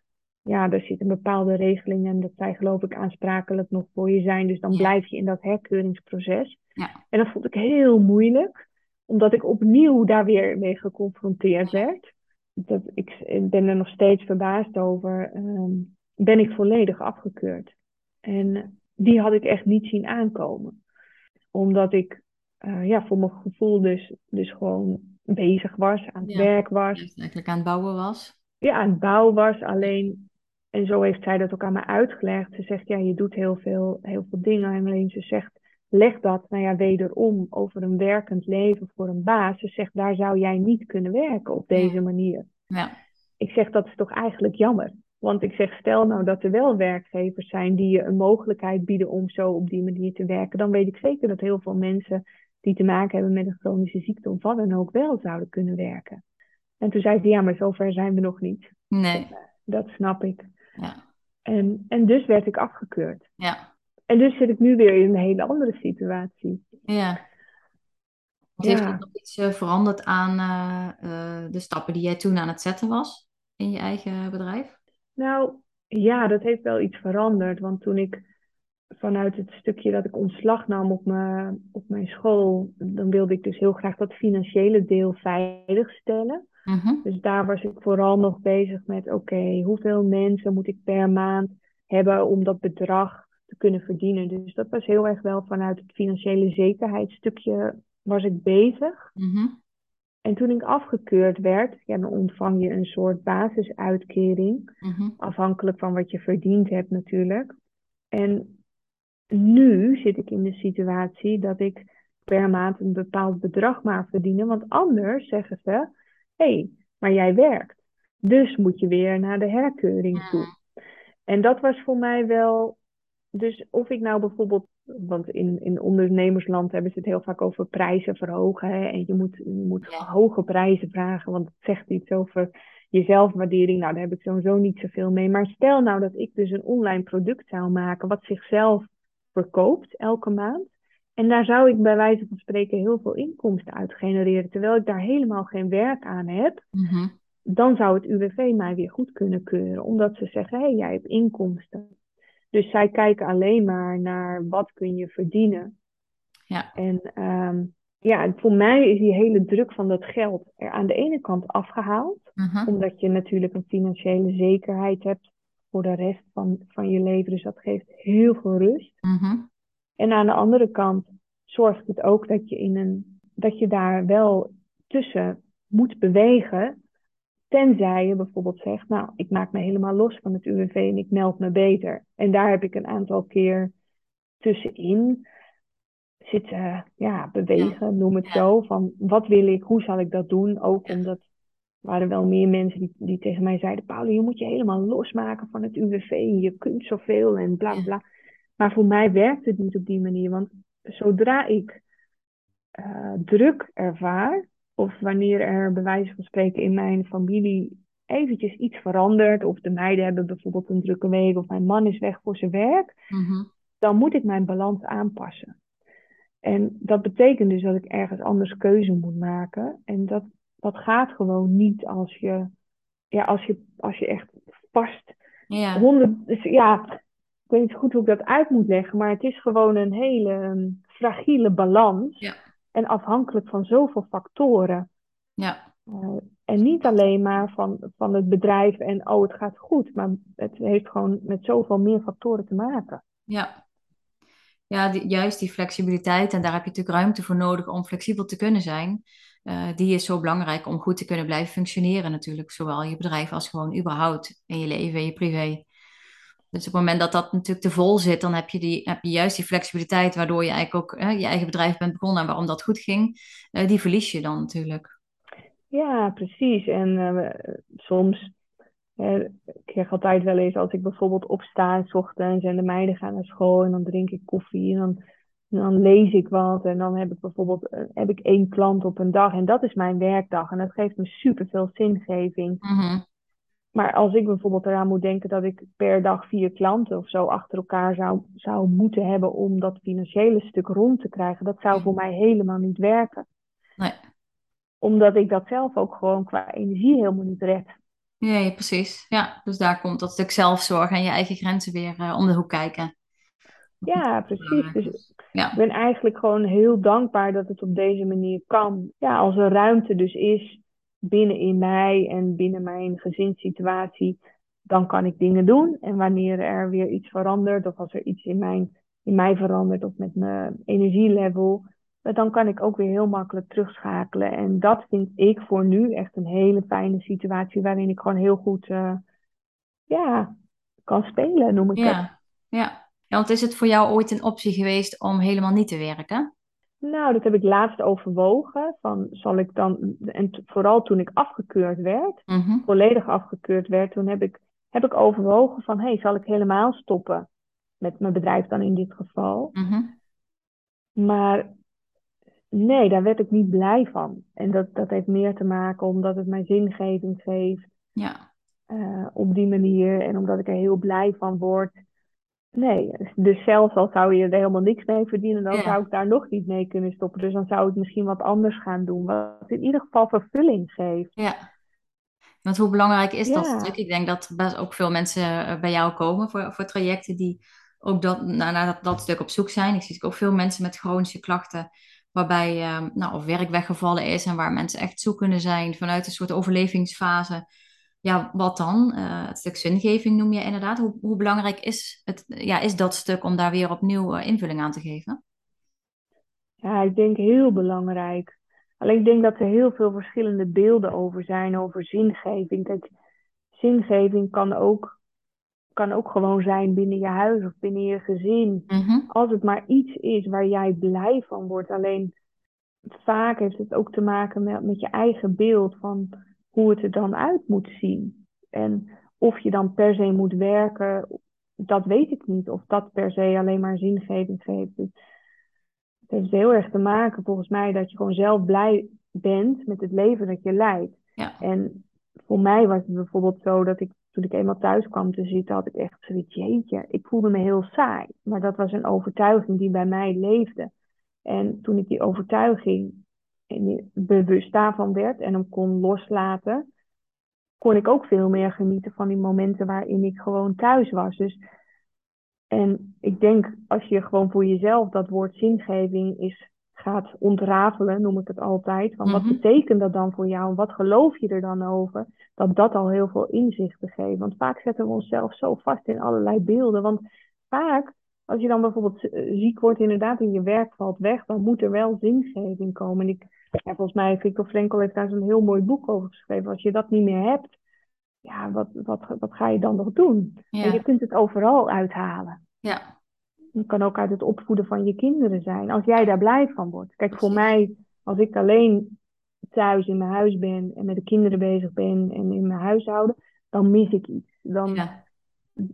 ja, er zit een bepaalde regeling en dat zij geloof ik aansprakelijk nog voor je zijn. Dus dan blijf je in dat herkeuringsproces. Ja. En dat vond ik heel moeilijk, omdat ik opnieuw daar weer mee geconfronteerd werd. Dat, ik, ben er nog steeds verbaasd over. Ehm, ben ik volledig afgekeurd? En die had ik echt niet zien aankomen. Omdat ik uh, ja, voor mijn gevoel dus, dus gewoon bezig was, aan het werk was. Dus eigenlijk aan het bouwen was. Ja, aan het bouwen was. Alleen en zo heeft zij dat ook aan mij uitgelegd. Ze zegt, ja, je doet heel veel, heel veel dingen. En alleen ze zegt, leg dat, nou ja, wederom over een werkend leven voor een baas. Ze zegt, daar zou jij niet kunnen werken op deze manier. Ja. Ik zeg, dat is toch eigenlijk jammer. Want ik zeg, stel nou dat er wel werkgevers zijn die je een mogelijkheid bieden om zo op die manier te werken. Dan weet ik zeker dat heel veel mensen die te maken hebben met een chronische ziekte of wat dan ook wel zouden kunnen werken. En toen zei ze, ja, maar zover zijn we nog niet. Nee. Dat snap ik. Ja. En, en dus werd ik afgekeurd. Ja. En dus zit ik nu weer in een hele andere situatie. Ja. Heeft ja. nog iets uh, veranderd aan uh, uh, de stappen die jij toen aan het zetten was in je eigen bedrijf? Nou, ja, dat heeft wel iets veranderd. Want toen ik vanuit het stukje dat ik ontslag nam op mijn, op mijn school, dan wilde ik dus heel graag dat financiële deel veilig stellen. Mhm. Dus daar was ik vooral nog bezig met, oké, hoeveel mensen moet ik per maand hebben om dat bedrag te kunnen verdienen. Dus dat was heel erg wel vanuit het financiële zekerheidsstukje was ik bezig. Mhm. En toen ik afgekeurd werd, ja, dan ontvang je een soort basisuitkering, mhm. afhankelijk van wat je verdiend hebt natuurlijk. En nu zit ik in de situatie dat ik per maand een bepaald bedrag maar verdienen, want anders zeggen ze, hey, maar jij werkt. Dus moet je weer naar de herkeuring toe. En dat was voor mij wel. Dus of ik nou bijvoorbeeld. Want in, in ondernemersland hebben ze het heel vaak over prijzen verhogen. Hè? En je moet, je moet hoge prijzen vragen, want het zegt iets over je zelfwaardering. Nou, daar heb ik sowieso niet zoveel mee. Maar stel nou dat ik dus een online product zou maken. wat zichzelf verkoopt elke maand. En daar zou ik bij wijze van spreken heel veel inkomsten uit genereren, terwijl ik daar helemaal geen werk aan heb. Mhm. dan zou het UWV mij weer goed kunnen keuren, omdat ze zeggen, hé, hey, jij hebt inkomsten. Dus zij kijken alleen maar naar wat kun je verdienen. Ja. En ehm, ja, voor mij is die hele druk van dat geld er aan de ene kant afgehaald. Mhm. Omdat je natuurlijk een financiële zekerheid hebt voor de rest van, van je leven. Dus dat geeft heel veel rust. Mhm. En aan de andere kant zorgt het ook dat je, in een, dat je daar wel tussen moet bewegen. Tenzij je bijvoorbeeld zegt, nou, ik maak me helemaal los van het UWV en ik meld me beter. En daar heb ik een aantal keer tussenin zitten ja, bewegen, noem het Ja. zo. Van wat wil ik, hoe zal ik dat doen? Ook omdat er waren wel meer mensen die, die tegen mij zeiden, Pauli, je moet je helemaal losmaken van het UWV. Je kunt zoveel en bla bla. Maar voor mij werkt het niet op die manier. Want zodra ik eh, druk ervaar, of wanneer er bij wijze van spreken in mijn familie eventjes iets verandert, of de meiden hebben bijvoorbeeld een drukke week, of mijn man is weg voor zijn werk, Mhm. dan moet ik mijn balans aanpassen. En dat betekent dus dat ik ergens anders keuze moet maken. En dat, dat gaat gewoon niet als je, ja, als je, als je echt vast Ja. honderd, ja, ik weet niet goed hoe ik dat uit moet leggen, maar het is gewoon een hele ehm, fragiele balans. Ja. En afhankelijk van zoveel factoren. Ja. Eh, en niet alleen maar van, van het bedrijf en oh, het gaat goed, maar het heeft gewoon met zoveel meer factoren te maken. Ja. Ja, die- juist die flexibiliteit, en daar heb je natuurlijk ruimte voor nodig om flexibel te kunnen zijn. Eh, die is zo belangrijk om goed te kunnen blijven functioneren natuurlijk. Zowel in je bedrijf als gewoon überhaupt in je leven, in je privé. Dus op het moment dat dat natuurlijk te vol zit, dan heb je, die, heb je juist die flexibiliteit, waardoor je eigenlijk ook je eigen bedrijf bent begonnen en waarom dat goed ging. eh, die verlies je dan natuurlijk. Ja, precies. En eh, soms, eh, ik zeg altijd wel eens, als ik bijvoorbeeld opsta 's ochtends en de meiden gaan naar school en dan drink ik koffie en dan, dan lees ik wat en dan heb ik bijvoorbeeld eh, heb ik één klant op een dag en dat is mijn werkdag en dat geeft me superveel zingeving. Mhm. Maar als ik bijvoorbeeld eraan moet denken dat ik per dag vier klanten of zo achter elkaar zou, zou moeten hebben om dat financiële stuk rond te krijgen, dat zou voor mij helemaal niet werken. Nee. Omdat ik dat zelf ook gewoon qua energie helemaal niet red. Nee, precies. Ja, dus daar komt dat stuk zelfzorg en je eigen grenzen weer eh, om de hoek kijken. Ja, precies. Dus Ja. ik ben eigenlijk gewoon heel dankbaar dat het op deze manier kan. Ja, als er ruimte dus is binnen in mij en binnen mijn gezinssituatie, dan kan ik dingen doen. En wanneer er weer iets verandert, of als er iets in, mijn, in mij verandert of met mijn energielevel, dan kan ik ook weer heel makkelijk terugschakelen. En dat vind ik voor nu echt een hele fijne situatie waarin ik gewoon heel goed eh, ja, kan spelen, noem ik het. Ja, ja. Ja, want is het voor jou ooit een optie geweest om helemaal niet te werken? Nou, dat heb ik laatst overwogen. Van, zal ik dan, en vooral toen ik afgekeurd werd, Mhm. volledig afgekeurd werd, toen heb ik, heb ik overwogen van, hé, hey, zal ik helemaal stoppen? Met mijn bedrijf dan in dit geval. Mhm. Maar nee, daar werd ik niet blij van. En dat, dat heeft meer te maken omdat het mij zingeving geeft Ja, eh, op die manier. En omdat ik er heel blij van word. Nee, dus zelfs al zou je er helemaal niks mee verdienen, dan Ja. zou ik daar nog niet mee kunnen stoppen. Dus dan zou ik misschien wat anders gaan doen, wat in ieder geval vervulling geeft. ja. Want hoe belangrijk is dat stuk? Ik denk dat best ook veel mensen eh, bij jou komen voor, voor trajecten die ook dat, naar, naar dat, dat stuk op zoek zijn. Ik zie ook veel mensen met chronische klachten, waarbij eh, nou, of werk weggevallen is en waar mensen echt zoekende zijn vanuit een soort overlevingsfase. Ja, wat dan? Eh, het stuk zingeving noem je inderdaad. Hoe, hoe belangrijk is, het, ja, is dat stuk om daar weer opnieuw eh, invulling aan te geven? Ja, ik denk heel belangrijk. Alleen ik denk dat er heel veel verschillende beelden over zijn, over zingeving. Kijk, zingeving kan ook, kan ook gewoon zijn binnen je huis of binnen je gezin. Mhm. Als het maar iets is waar jij blij van wordt. Alleen vaak heeft het ook te maken met, met je eigen beeld van hoe het er dan uit moet zien. En of je dan per se moet werken, dat weet ik niet. Of dat per se alleen maar zingeving geeft. Het heeft heel erg te maken volgens mij dat je gewoon zelf blij bent met het leven dat je leidt. Ja. En voor mij was het bijvoorbeeld zo dat ik toen ik eenmaal thuis kwam te zitten, had ik echt zoiets, jeetje, ik voelde me heel saai. Maar dat was een overtuiging die bij mij leefde. En toen ik die overtuiging bewust daarvan werd en hem kon loslaten, kon ik ook veel meer genieten van die momenten waarin ik gewoon thuis was. Dus, en ik denk als je gewoon voor jezelf dat woord zingeving is, gaat ontrafelen, noem ik het altijd. Van wat Mhm. betekent dat dan voor jou en wat geloof je er dan over? Dat dat al heel veel inzichten geeft. Want vaak zetten we onszelf zo vast in allerlei beelden. Want vaak, als je dan bijvoorbeeld eh, ziek wordt, inderdaad, en je werk valt weg, dan moet er wel zingeving komen. En ik, ja, volgens mij, Victor Frankl heeft daar zo'n heel mooi boek over geschreven. Als je dat niet meer hebt, ja, wat, wat, wat ga je dan nog doen? En je kunt het overal uithalen. ja, Het kan ook uit het opvoeden van je kinderen zijn. Als jij daar blij van wordt. Kijk, voor mij, als ik alleen thuis in mijn huis ben en met de kinderen bezig ben en in mijn huishouden, dan mis ik iets. Dan, ja.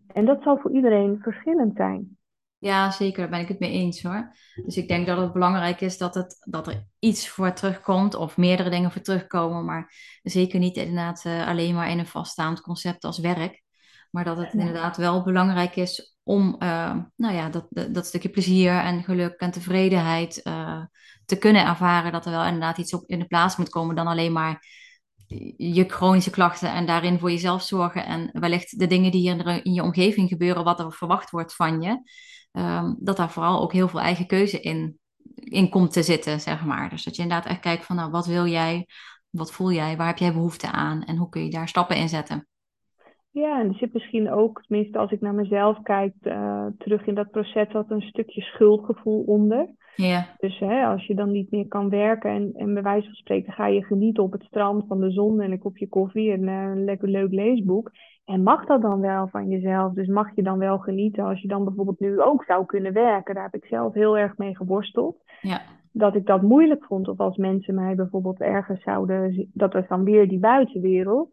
En dat zal voor iedereen verschillend zijn. Ja, zeker, daar ben ik het mee eens hoor. Dus ik denk dat het belangrijk is dat, het, dat er iets voor terugkomt, of meerdere dingen voor terugkomen, maar zeker niet inderdaad eh, alleen maar in een vaststaand concept als werk. Maar dat het inderdaad wel belangrijk is om eh, nou ja, dat, dat, dat stukje plezier en geluk en tevredenheid eh, te kunnen ervaren. Dat er wel inderdaad iets op in de plaats moet komen dan alleen maar je chronische klachten en daarin voor jezelf zorgen. En wellicht de dingen die hier in je omgeving gebeuren, wat er verwacht wordt van je. Ehm, dat daar vooral ook heel veel eigen keuze in, in komt te zitten, zeg maar. Dus dat je inderdaad echt kijkt van, nou, wat wil jij? Wat voel jij? Waar heb jij behoefte aan? En hoe kun je daar stappen in zetten? Ja, en er zit misschien ook, tenminste als ik naar mezelf kijk, eh, terug in dat proces, wat een stukje schuldgevoel onder. Ja, Dus hè, als je dan niet meer kan werken en, en bij wijze van spreken ga je genieten op het strand van de zon en een kopje koffie en eh, een lekker leuk leesboek. En mag dat dan wel van jezelf? Dus mag je dan wel genieten als je dan bijvoorbeeld nu ook zou kunnen werken? Daar heb ik zelf heel erg mee geworsteld. ja, Dat ik dat moeilijk vond. Of als mensen mij bijvoorbeeld ergens zouden zien. Dat is dan weer die buitenwereld.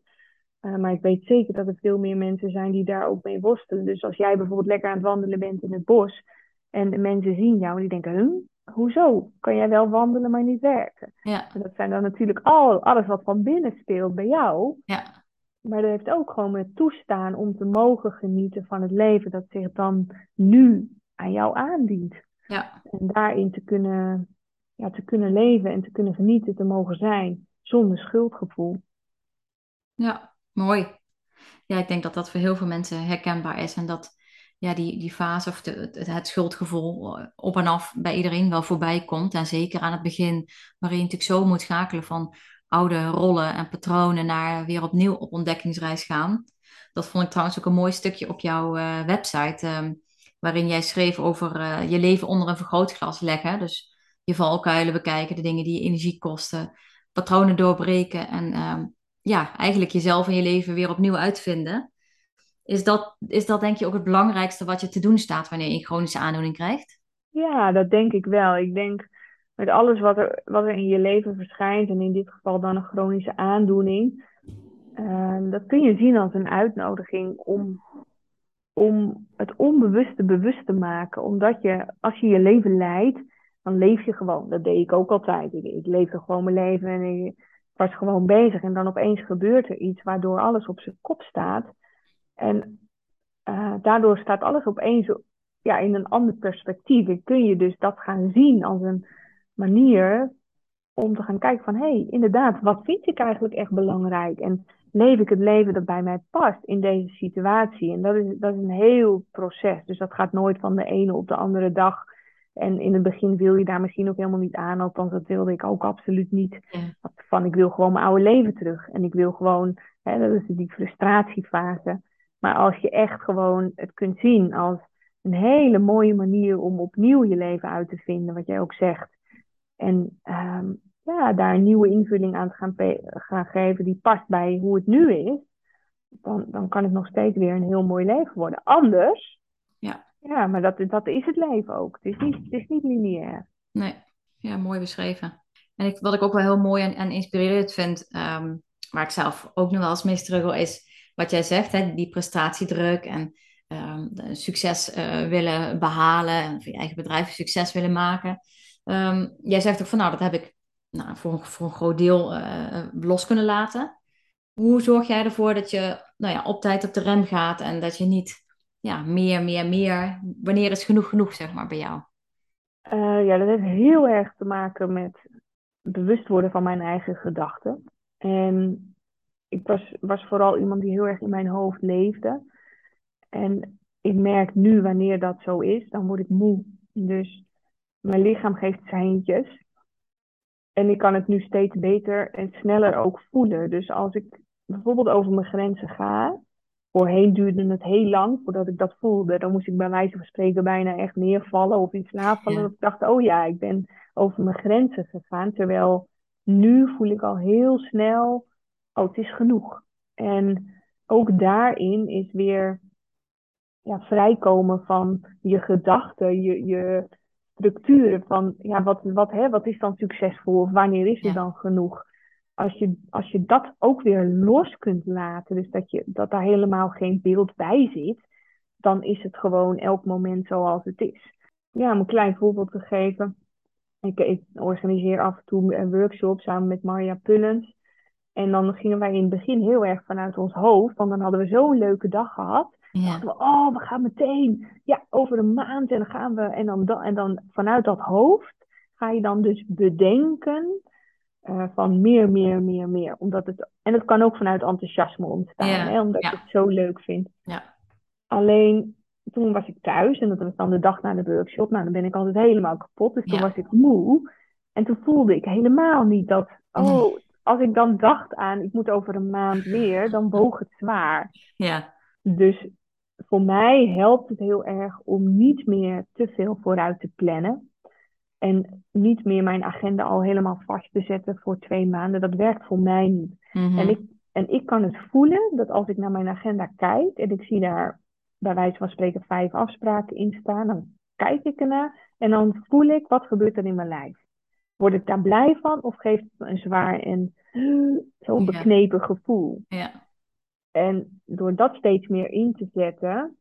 Uh, maar ik weet zeker dat er veel meer mensen zijn die daar ook mee worstelen. Dus als jij bijvoorbeeld lekker aan het wandelen bent in het bos. En de mensen zien jou en die denken, huh? hoezo? Kan jij wel wandelen, maar niet werken? ja, En dat zijn dan natuurlijk al, alles wat van binnen speelt bij jou. ja, Maar dat heeft ook gewoon met toestaan om te mogen genieten van het leven dat zich dan nu aan jou aandient. ja, En daarin te kunnen, ja, te kunnen leven en te kunnen genieten, te mogen zijn, zonder schuldgevoel. ja, mooi. Ja, ik denk dat dat voor heel veel mensen herkenbaar is. En dat ja, die, die fase of de, het, het schuldgevoel op en af bij iedereen wel voorbij komt. En zeker aan het begin, waarin je natuurlijk zo moet schakelen van oude rollen en patronen naar weer opnieuw op ontdekkingsreis gaan. Dat vond ik trouwens ook een mooi stukje op jouw uh, website, um, waarin jij schreef over uh, je leven onder een vergrootglas leggen. Dus je valkuilen bekijken, de dingen die je energie kosten, patronen doorbreken en um, ja, eigenlijk jezelf en je leven weer opnieuw uitvinden. Is dat, is dat denk je ook het belangrijkste wat je te doen staat wanneer je een chronische aandoening krijgt? Ja, dat denk ik wel. Ik denk met alles wat er, wat er in je leven verschijnt, en in dit geval dan een chronische aandoening, uh, dat kun je zien als een uitnodiging om, om het onbewuste bewust te maken. Omdat je, als je je leven leidt, dan leef je gewoon. Dat deed ik ook altijd. Ik, leefde gewoon mijn leven en ik was gewoon bezig. En dan opeens gebeurt er iets waardoor alles op zijn kop staat. En uh, daardoor staat alles opeens ja, in een ander perspectief. En kun je dus dat gaan zien als een manier om te gaan kijken van... hé, hey, inderdaad, wat vind ik eigenlijk echt belangrijk? En leef ik het leven dat bij mij past in deze situatie? En dat is, dat is een heel proces. Dus dat gaat nooit van de ene op de andere dag. En in het begin wil je daar misschien ook helemaal niet aan. Althans, dat wilde ik ook absoluut niet. Ja. Van, ik wil gewoon mijn oude leven terug. En ik wil gewoon... Hè, dat is die frustratiefase... Maar als je echt gewoon het kunt zien als een hele mooie manier om opnieuw je leven uit te vinden, wat jij ook zegt. En um, ja, daar een nieuwe invulling aan te gaan, gaan geven die past bij hoe het nu is, dan, dan kan het nog steeds weer een heel mooi leven worden. Anders, ja, ja maar dat, dat is het leven ook. Het is niet, het is niet lineair. Nee, ja, mooi beschreven. En ik, wat ik ook wel heel mooi en, en inspirerend vind, um, waar ik zelf ook nog wel eens mee struggle, is wat jij zegt, hè, die prestatiedruk en um, succes uh, willen behalen en voor je eigen bedrijf succes willen maken. Um, jij zegt ook van nou, dat heb ik nou, voor, een groot deel uh, los kunnen laten. Hoe zorg jij ervoor dat je nou ja, op tijd op de rem gaat en dat je niet ja, meer, meer, meer, wanneer is genoeg genoeg, zeg maar, bij jou? Uh, ja, dat heeft heel erg te maken met bewust worden van mijn eigen gedachten. En ik was, was vooral iemand die heel erg in mijn hoofd leefde. En ik merk nu wanneer dat zo is, dan word ik moe. Dus mijn lichaam geeft seintjes. En ik kan het nu steeds beter en sneller ook voelen. Dus als ik bijvoorbeeld over mijn grenzen ga, voorheen duurde het heel lang voordat ik dat voelde. Dan moest ik bij wijze van spreken bijna echt neervallen of in slaap vallen. Ja. ik dacht, oh ja, ik ben over mijn grenzen gegaan. Terwijl nu voel ik al heel snel, oh het is genoeg. En ook daarin is weer ja, vrijkomen van je gedachten, je, je structuren van ja, wat, wat, hè, wat is dan succesvol of wanneer is het dan genoeg? Als je, als je dat ook weer los kunt laten, dus dat, je, dat daar helemaal geen beeld bij zit, dan is het gewoon elk moment zoals het is. Ja, om een klein voorbeeld te geven. Ik, ik organiseer af en toe een workshop samen met Marja Pullens. En dan gingen wij in het begin heel erg vanuit ons hoofd, want dan hadden we zo'n leuke dag gehad. Ja. we, oh, we gaan meteen, ja, over een maand en dan gaan we, en dan, en dan vanuit dat hoofd ga je dan dus bedenken uh, van meer, meer, meer, meer. Omdat het, en het kan ook vanuit enthousiasme ontstaan, ja. hè, omdat ja. je het zo leuk vindt. Ja. Alleen toen was ik thuis en dat was dan de dag na de workshop. Nou, dan ben ik altijd helemaal kapot. Dus toen was ik moe. En toen voelde ik helemaal niet dat, oh, als ik dan dacht aan, ik moet over een maand meer, dan woog het zwaar. Ja. Dus voor mij helpt het heel erg om niet meer te veel vooruit te plannen. En niet meer mijn agenda al helemaal vast te zetten voor twee maanden. Dat werkt voor mij niet. Mhm. En, ik, en ik kan het voelen dat als ik naar mijn agenda kijk en ik zie daar bij wijze van spreken vijf afspraken in staan, dan kijk ik ernaar en dan voel ik wat gebeurt er in mijn lijf. Word ik daar blij van of geeft het me een zwaar en zo'n beknepen gevoel? Ja. En door dat steeds meer in te zetten.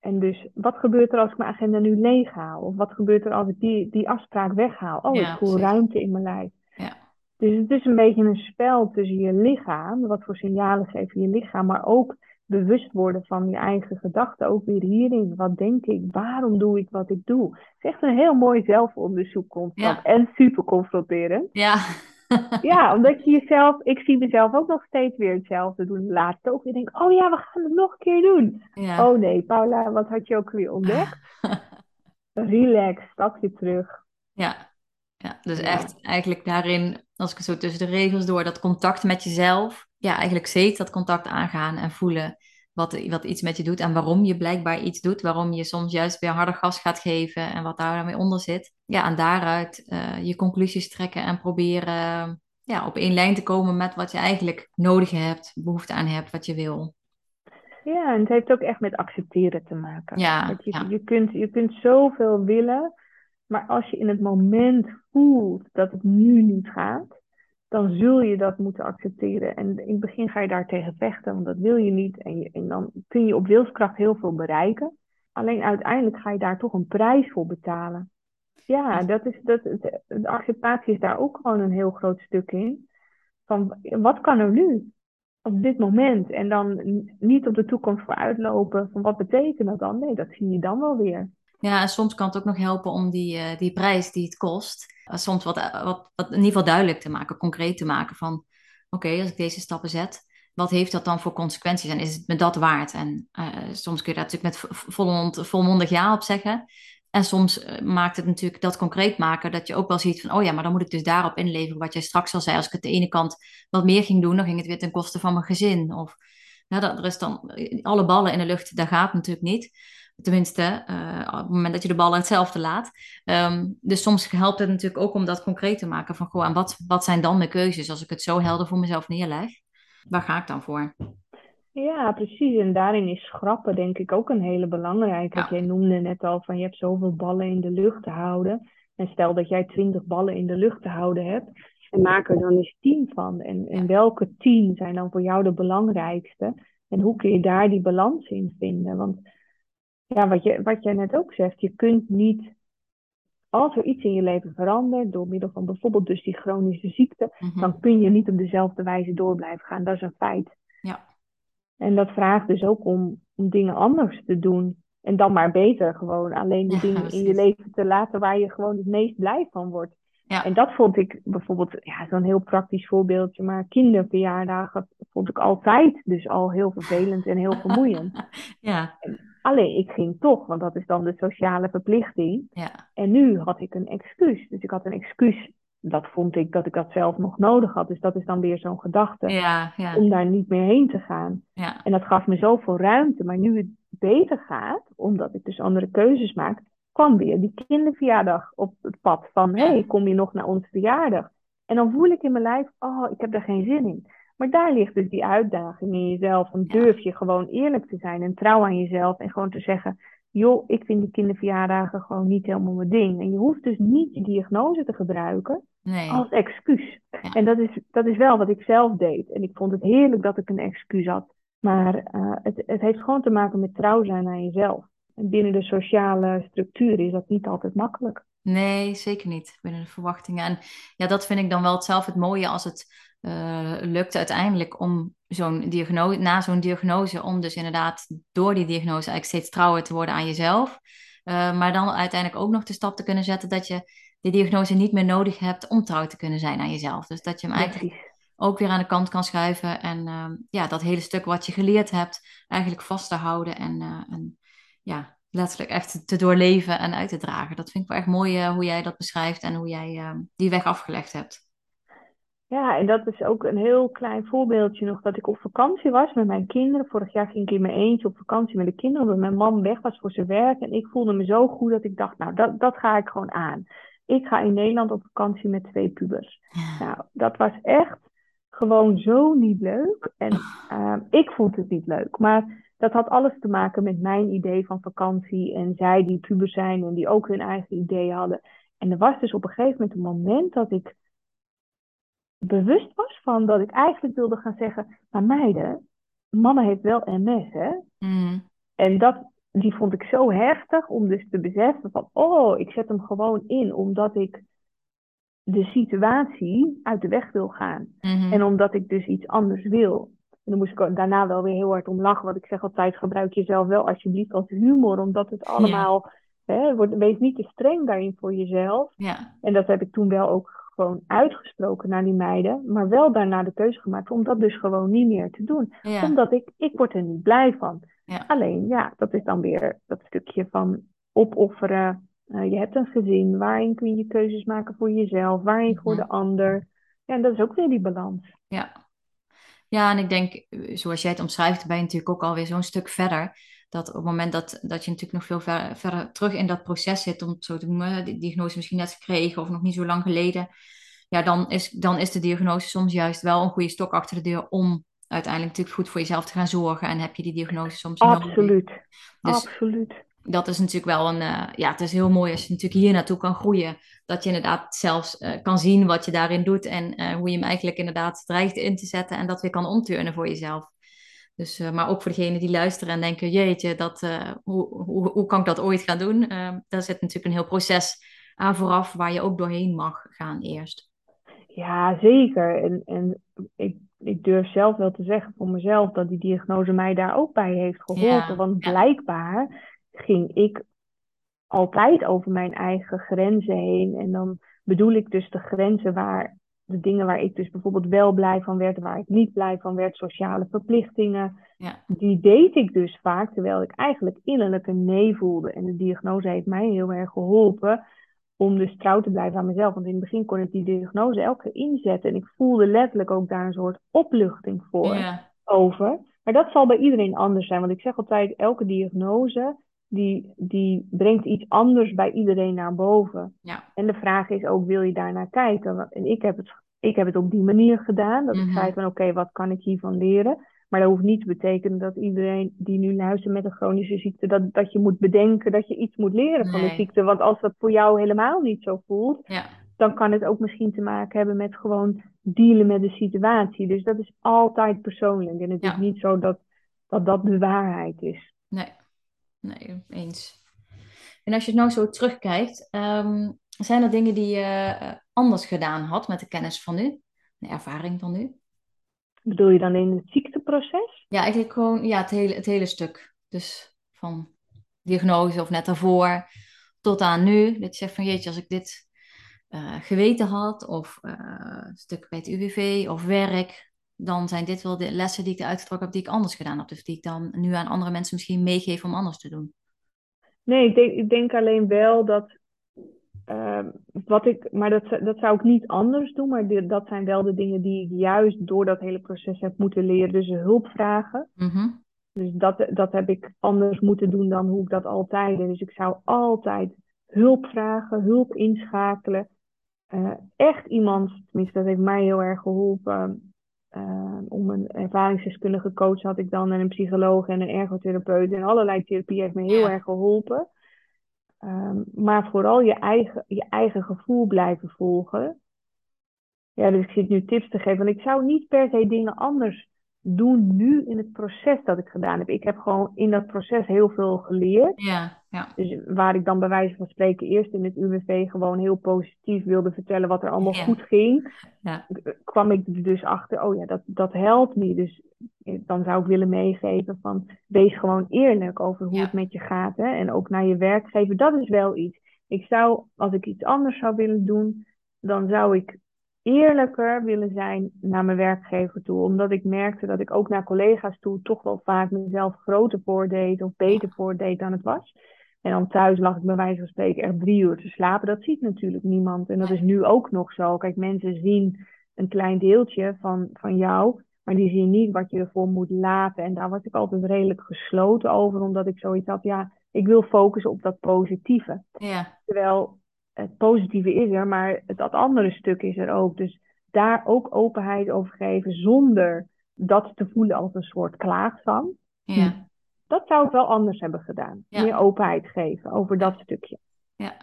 En dus, wat gebeurt er als ik mijn agenda nu leeg haal? Of wat gebeurt er als ik die, die afspraak weghaal? Oh, Ja, ik voel precies. ruimte in mijn lijf. Ja. Dus het is een beetje een spel tussen je lichaam, wat voor signalen geeft je lichaam, maar ook bewust worden van je eigen gedachten, ook weer hierin. Wat denk ik? Waarom doe ik wat ik doe? Het is echt een heel mooi zelfonderzoek Ja. en super confronterend. Ja. Ja, omdat je jezelf, ik zie mezelf ook nog steeds weer hetzelfde doen. Laatst ook weer denk, oh ja, we gaan het nog een keer doen. Ja. Oh nee, Paula, wat had je ook weer ontdekt? Relax, stapje terug. Ja. Ja, dus Ja. echt eigenlijk daarin, als ik het zo tussen de regels door, dat contact met jezelf, ja, eigenlijk steeds dat contact aangaan en voelen wat, wat iets met je doet en waarom je blijkbaar iets doet, waarom je soms juist weer harder gas gaat geven en wat daar dan onder zit. Ja, en daaruit eh, je conclusies trekken en proberen ja, op één lijn te komen met wat je eigenlijk nodig hebt, behoefte aan hebt, wat je wil. Ja, en het heeft ook echt met accepteren te maken. Ja, Want je, ja. je, kunt, je kunt zoveel willen, maar als je in het moment voelt dat het nu niet gaat, dan zul je dat moeten accepteren. En in het begin ga je daar tegen vechten, want dat wil je niet. En, je, en dan kun je op wilskracht heel veel bereiken. Alleen uiteindelijk ga je daar toch een prijs voor betalen. Ja, dat is, dat, de, acceptatie is daar ook gewoon een heel groot stuk in. Van wat kan er nu? Op dit moment. En dan niet op de toekomst vooruitlopen. Van wat betekent dat dan? Nee, dat zie je dan wel weer. Ja, en soms kan het ook nog helpen om die, eh, die prijs die het kost, eh, soms wat, eh, wat, wat in ieder geval duidelijk te maken, concreet te maken van, oké, als ik deze stappen zet, wat heeft dat dan voor consequenties en is het me dat waard? En soms kun je daar natuurlijk met vo- volmond, volmondig ja op zeggen. En soms eh, maakt het natuurlijk dat concreet maken dat je ook wel ziet van, oh ja, maar dan moet ik dus daarop inleveren wat jij straks al zei. Als ik het de ene kant wat meer ging doen, dan ging het weer ten koste van mijn gezin. Of ja, dat, er dan eh, alle ballen in de lucht, dat gaat natuurlijk niet. Tenminste, eh, op het moment dat je de ballen hetzelfde laat. Ehm, dus soms helpt het natuurlijk ook om dat concreet te maken. Van, goh, en wat, wat zijn dan de keuzes als ik het zo helder voor mezelf neerleg? Waar ga ik dan voor? Ja, precies. En daarin is schrappen denk ik ook een hele belangrijke. Ja. Jij noemde net al van je hebt zoveel ballen in de lucht te houden. En stel dat jij twintig ballen in de lucht te houden hebt. En maak er dan eens tien van. En, en welke tien zijn dan voor jou de belangrijkste? En hoe kun je daar die balans in vinden? Want ja, wat, je, wat jij net ook zegt, je kunt niet, als er iets in je leven verandert, door middel van bijvoorbeeld dus die chronische ziekte, Mhm. dan kun je niet op dezelfde wijze door blijven gaan. Dat is een feit. Ja. En dat vraagt dus ook om, om dingen anders te doen. En dan maar beter gewoon alleen de Ja, dingen in je leven te laten waar je gewoon het meest blij van wordt. Ja. En dat vond ik bijvoorbeeld, ja, zo'n heel praktisch voorbeeldje, maar kinderverjaardagen vond ik altijd dus al heel vervelend en heel vermoeiend. ja. alleen ik ging toch, want dat is dan de sociale verplichting. Ja. En nu had ik een excuus. Dus ik had een excuus dat vond ik dat ik dat zelf nog nodig had. Dus dat is dan weer zo'n gedachte ja, ja. om daar niet meer heen te gaan. Ja. En dat gaf me zoveel ruimte. Maar nu het beter gaat, omdat ik dus andere keuzes maak, kwam weer die kinderverjaardag op het pad van hé, hey, kom je nog naar onze verjaardag? En dan voel ik in mijn lijf, oh, ik heb daar geen zin in. Maar daar ligt dus die uitdaging in jezelf. Dan durf je gewoon eerlijk te zijn en trouw aan jezelf. En gewoon te zeggen, joh, ik vind die kinderverjaardagen gewoon niet helemaal mijn ding. En je hoeft dus niet die diagnose te gebruiken nee. als excuus. En dat is, dat is wel wat ik zelf deed. En ik vond het heerlijk dat ik een excuus had. Maar uh, het, het heeft gewoon te maken met trouw zijn aan jezelf. En binnen de sociale structuur is dat niet altijd makkelijk. Nee, zeker niet. Binnen de verwachtingen. En ja, dat vind ik dan wel zelf het mooie als het uh, lukt uiteindelijk om zo'n diagnose, na zo'n diagnose, om dus inderdaad door die diagnose eigenlijk steeds trouwer te worden aan jezelf. Uh, maar dan uiteindelijk ook nog de stap te kunnen zetten dat je die diagnose niet meer nodig hebt om trouw te kunnen zijn aan jezelf. Dus dat je hem eigenlijk ook weer aan de kant kan schuiven en uh, ja, dat hele stuk wat je geleerd hebt eigenlijk vast te houden en, en ja, letterlijk echt te doorleven en uit te dragen. Dat vind ik wel echt mooi hoe jij dat beschrijft en hoe jij die weg afgelegd hebt. Ja, en dat is ook een heel klein voorbeeldje nog dat ik op vakantie was met mijn kinderen. Vorig jaar ging ik in mijn eentje op vakantie met de kinderen, omdat mijn man weg was voor zijn werk. En ik voelde me zo goed dat ik dacht, nou, dat, dat ga ik gewoon aan. Ik ga in Nederland op vakantie met twee pubers. Nou, dat was echt gewoon zo niet leuk. En uh, ik vond het niet leuk. Maar dat had alles te maken met mijn idee van vakantie. En zij die pubers zijn en die ook hun eigen idee hadden. En er was dus op een gegeven moment een moment dat ik bewust was van dat ik eigenlijk wilde gaan zeggen, maar meiden, mama heeft wel MS, hè? Mm. En dat, die vond ik zo heftig om dus te beseffen van, oh, ik zet hem gewoon in omdat ik de situatie uit de weg wil gaan. Mm-hmm. En omdat ik dus iets anders wil. En dan moest ik daarna wel weer heel hard om lachen, want ik zeg altijd, gebruik jezelf wel alsjeblieft als humor, omdat het allemaal, hè, wordt, wees niet te streng daarin voor jezelf. En dat heb ik toen wel ook gewoon uitgesproken naar die meiden, maar wel daarna de keuze gemaakt om dat dus gewoon niet meer te doen. Ja. Omdat ik, ik word er niet blij van. Ja. Alleen, ja, dat is dan weer dat stukje van opofferen. Uh, je hebt een gezin, waarin kun je keuzes maken voor jezelf, waarin voor Mhm. de ander. Ja, en dat is ook weer die balans. Ja. ja, en ik denk, zoals jij het omschrijft, ben je natuurlijk ook alweer zo'n stuk verder. Dat op het moment dat, dat je natuurlijk nog veel ver, verder terug in dat proces zit, om het zo te noemen, die diagnose misschien net gekregen of nog niet zo lang geleden, ja, dan is, dan is de diagnose soms juist wel een goede stok achter de deur om uiteindelijk natuurlijk goed voor jezelf te gaan zorgen. En heb je die diagnose soms nodig. Absoluut, Dus absoluut. dat is natuurlijk wel een, uh, ja, het is heel mooi als je natuurlijk hier naartoe kan groeien. Dat je inderdaad zelfs uh, kan zien wat je daarin doet en uh, hoe je hem eigenlijk inderdaad dreigt in te zetten en dat weer kan omturnen voor jezelf. Dus, maar ook voor degenen die luisteren en denken, jeetje, dat, hoe, hoe, hoe kan ik dat ooit gaan doen? Daar zit natuurlijk een heel proces aan vooraf waar je ook doorheen mag gaan eerst. Ja, zeker. En, en ik, ik durf zelf wel te zeggen voor mezelf dat die diagnose mij daar ook bij heeft geholpen. Ja, Want blijkbaar ging ik altijd over mijn eigen grenzen heen. En dan bedoel ik dus de grenzen waar de dingen waar ik dus bijvoorbeeld wel blij van werd, waar ik niet blij van werd, sociale verplichtingen, Ja. die deed ik dus vaak, terwijl ik eigenlijk innerlijk een nee voelde. En de diagnose heeft mij heel erg geholpen om dus trouw te blijven aan mezelf. Want in het begin kon ik die diagnose elke keer inzetten en ik voelde letterlijk ook daar een soort opluchting voor over. Maar dat zal bij iedereen anders zijn, want ik zeg altijd, elke diagnose die, die brengt iets anders bij iedereen naar boven. Ja. En de vraag is ook, wil je daar naar kijken? En ik heb het, ik heb het op die manier gedaan. Dat Mhm. ik zei van, oké, wat kan ik hiervan leren? Maar dat hoeft niet te betekenen dat iedereen die nu luistert met een chronische ziekte, dat, dat je moet bedenken dat je iets moet leren van de ziekte. Want als dat voor jou helemaal niet zo voelt, Ja. dan kan het ook misschien te maken hebben met gewoon dealen met de situatie. Dus dat is altijd persoonlijk. En het Ja. is niet zo dat, dat dat de waarheid is. Nee. Nee, eens. En als je het nou zo terugkijkt, ehm, zijn er dingen die je eh, anders gedaan had met de kennis van nu? De ervaring van nu? Bedoel je dan in het ziekteproces? Ja, eigenlijk gewoon ja, het, hele, het hele stuk. Dus van diagnose of net daarvoor tot aan nu. Dat je zegt van jeetje, als ik dit uh, geweten had, of uh, stuk bij het UWV of werk, dan zijn dit wel de lessen die ik eruit getrokken heb die ik anders gedaan heb. Dus die ik dan nu aan andere mensen misschien meegeef om anders te doen. Nee, ik denk, ik denk alleen wel dat. Uh, wat ik, maar dat, dat zou ik niet anders doen, maar dat zijn wel de dingen die ik juist door dat hele proces heb moeten leren. Dus hulp vragen. Mm Dus dat, dat heb ik anders moeten doen dan hoe ik dat altijd deed. Dus ik zou altijd hulp vragen, hulp inschakelen. Uh, echt iemand, tenminste dat heeft mij heel erg geholpen. Uh, om een ervaringsdeskundige coach had ik dan en een psycholoog en een ergotherapeut en allerlei therapie heeft me heel erg geholpen. Um, maar vooral je eigen, je eigen gevoel blijven volgen. Ja, dus ik zit nu tips te geven. Want ik zou niet per se dingen anders doen nu in het proces dat ik gedaan heb. Ik heb gewoon in dat proces heel veel geleerd. Ja, ja. Dus waar ik dan bij wijze van spreken eerst in het UWV gewoon heel positief wilde vertellen wat er allemaal goed ging, ja. kwam ik er dus achter, oh ja, dat, dat helpt niet. Dus eh, dan zou ik willen meegeven van wees gewoon eerlijk over hoe het met je gaat. Hè? En ook naar je werkgever, dat is wel iets. Ik zou, als ik iets anders zou willen doen, dan zou ik eerlijker willen zijn naar mijn werkgever toe. Omdat ik merkte dat ik ook naar collega's toe toch wel vaak mezelf groter voordeed of beter voordeed dan het was. En dan thuis lag ik bij wijze van spreken echt drie uur te slapen. Dat ziet natuurlijk niemand. En dat is nu ook nog zo. Kijk, mensen zien een klein deeltje van, van jou. Maar die zien niet wat je ervoor moet laten. En daar was ik altijd redelijk gesloten over. Omdat ik zoiets had, ja, ik wil focussen op dat positieve. Ja. Terwijl het positieve is er, maar dat andere stuk is er ook. Dus daar ook openheid over geven zonder dat te voelen als een soort klaagzang. Ja. Dat zou ik wel anders hebben gedaan. Meer openheid geven over dat stukje. Ja,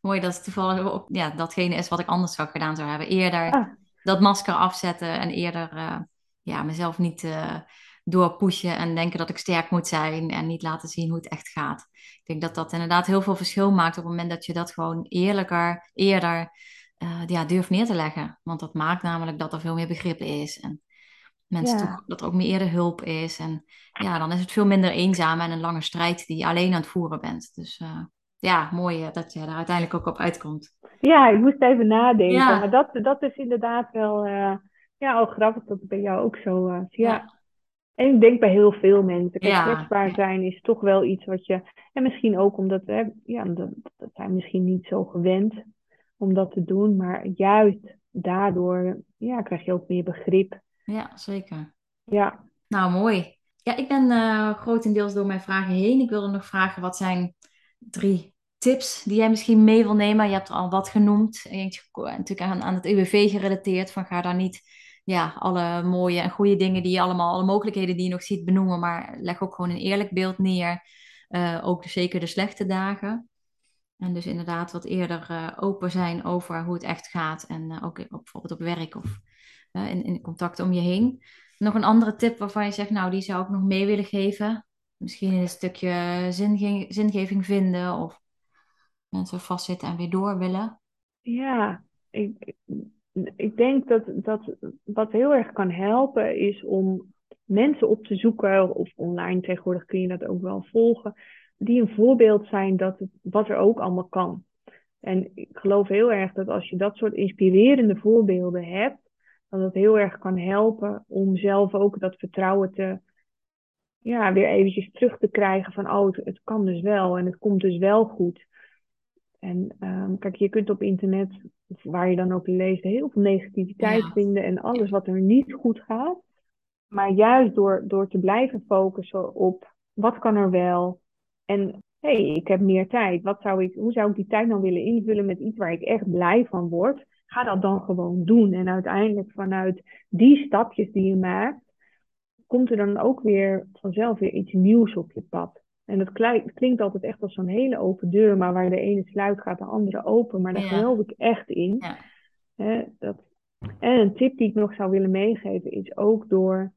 mooi dat het toevallig ja, datgene is wat ik anders zou gedaan zou hebben. Eerder ah. dat masker afzetten en eerder uh, ja, mezelf niet uh, doorpushen en denken dat ik sterk moet zijn en niet laten zien hoe het echt gaat. Ik denk dat dat inderdaad heel veel verschil maakt op het moment dat je dat gewoon eerlijker, eerder uh, ja, durft neer te leggen. Want dat maakt namelijk dat er veel meer begrip is en mensen toch, dat er ook meer eerder hulp is. En ja, dan is het veel minder eenzaam en een lange strijd die je alleen aan het voeren bent. Dus uh, ja, mooi dat je daar uiteindelijk ook op uitkomt. Ja, ik moest even nadenken. Maar dat, dat is inderdaad wel uh, ja, al grappig dat het bij jou ook zo was. Ja. ja. En ik denk bij heel veel mensen. Kijk, kwetsbaar zijn is toch wel iets wat je. En misschien ook omdat hè, ja, dat, dat zijn misschien niet zo gewend om dat te doen. Maar juist daardoor ja, krijg je ook meer begrip. Ja, zeker. Ja. Nou, mooi. Ja, ik ben uh, grotendeels door mijn vragen heen. Ik wilde nog vragen, wat zijn drie tips die jij misschien mee wil nemen? Je hebt al wat genoemd. Natuurlijk aan, aan het UWV gerelateerd. Van ga daar niet ja, alle mooie en goede dingen die je allemaal, alle mogelijkheden die je nog ziet benoemen. Maar leg ook gewoon een eerlijk beeld neer. Uh, ook zeker de slechte dagen. En dus inderdaad wat eerder uh, open zijn over hoe het echt gaat. En uh, ook bijvoorbeeld op werk of in, in contact om je heen. Nog een andere tip waarvan je zegt, nou, die zou ik nog mee willen geven. Misschien een stukje zinge zingeving vinden of mensen vastzitten en weer door willen. Ja, ik, ik denk dat, dat wat heel erg kan helpen is om mensen op te zoeken, of online tegenwoordig kun je dat ook wel volgen, die een voorbeeld zijn dat wat er ook allemaal kan. En ik geloof heel erg dat als je dat soort inspirerende voorbeelden hebt, dat het heel erg kan helpen om zelf ook dat vertrouwen te, ja, weer eventjes terug te krijgen van, oh, het kan dus wel en het komt dus wel goed. En um, kijk, je kunt op internet, waar je dan ook leest, heel veel negativiteit vinden en alles wat er niet goed gaat. Maar juist door, door te blijven focussen op wat kan er wel en hey, ik heb meer tijd. Wat zou ik, hoe zou ik die tijd dan willen invullen met iets waar ik echt blij van word? Ga dat dan gewoon doen. En uiteindelijk vanuit die stapjes die je maakt, komt er dan ook weer vanzelf weer iets nieuws op je pad. En dat klinkt altijd echt als zo'n hele open deur, maar waar de ene sluit gaat de andere open. Maar daar geloof ik echt in. Ja. dat... En een tip die ik nog zou willen meegeven is ook door.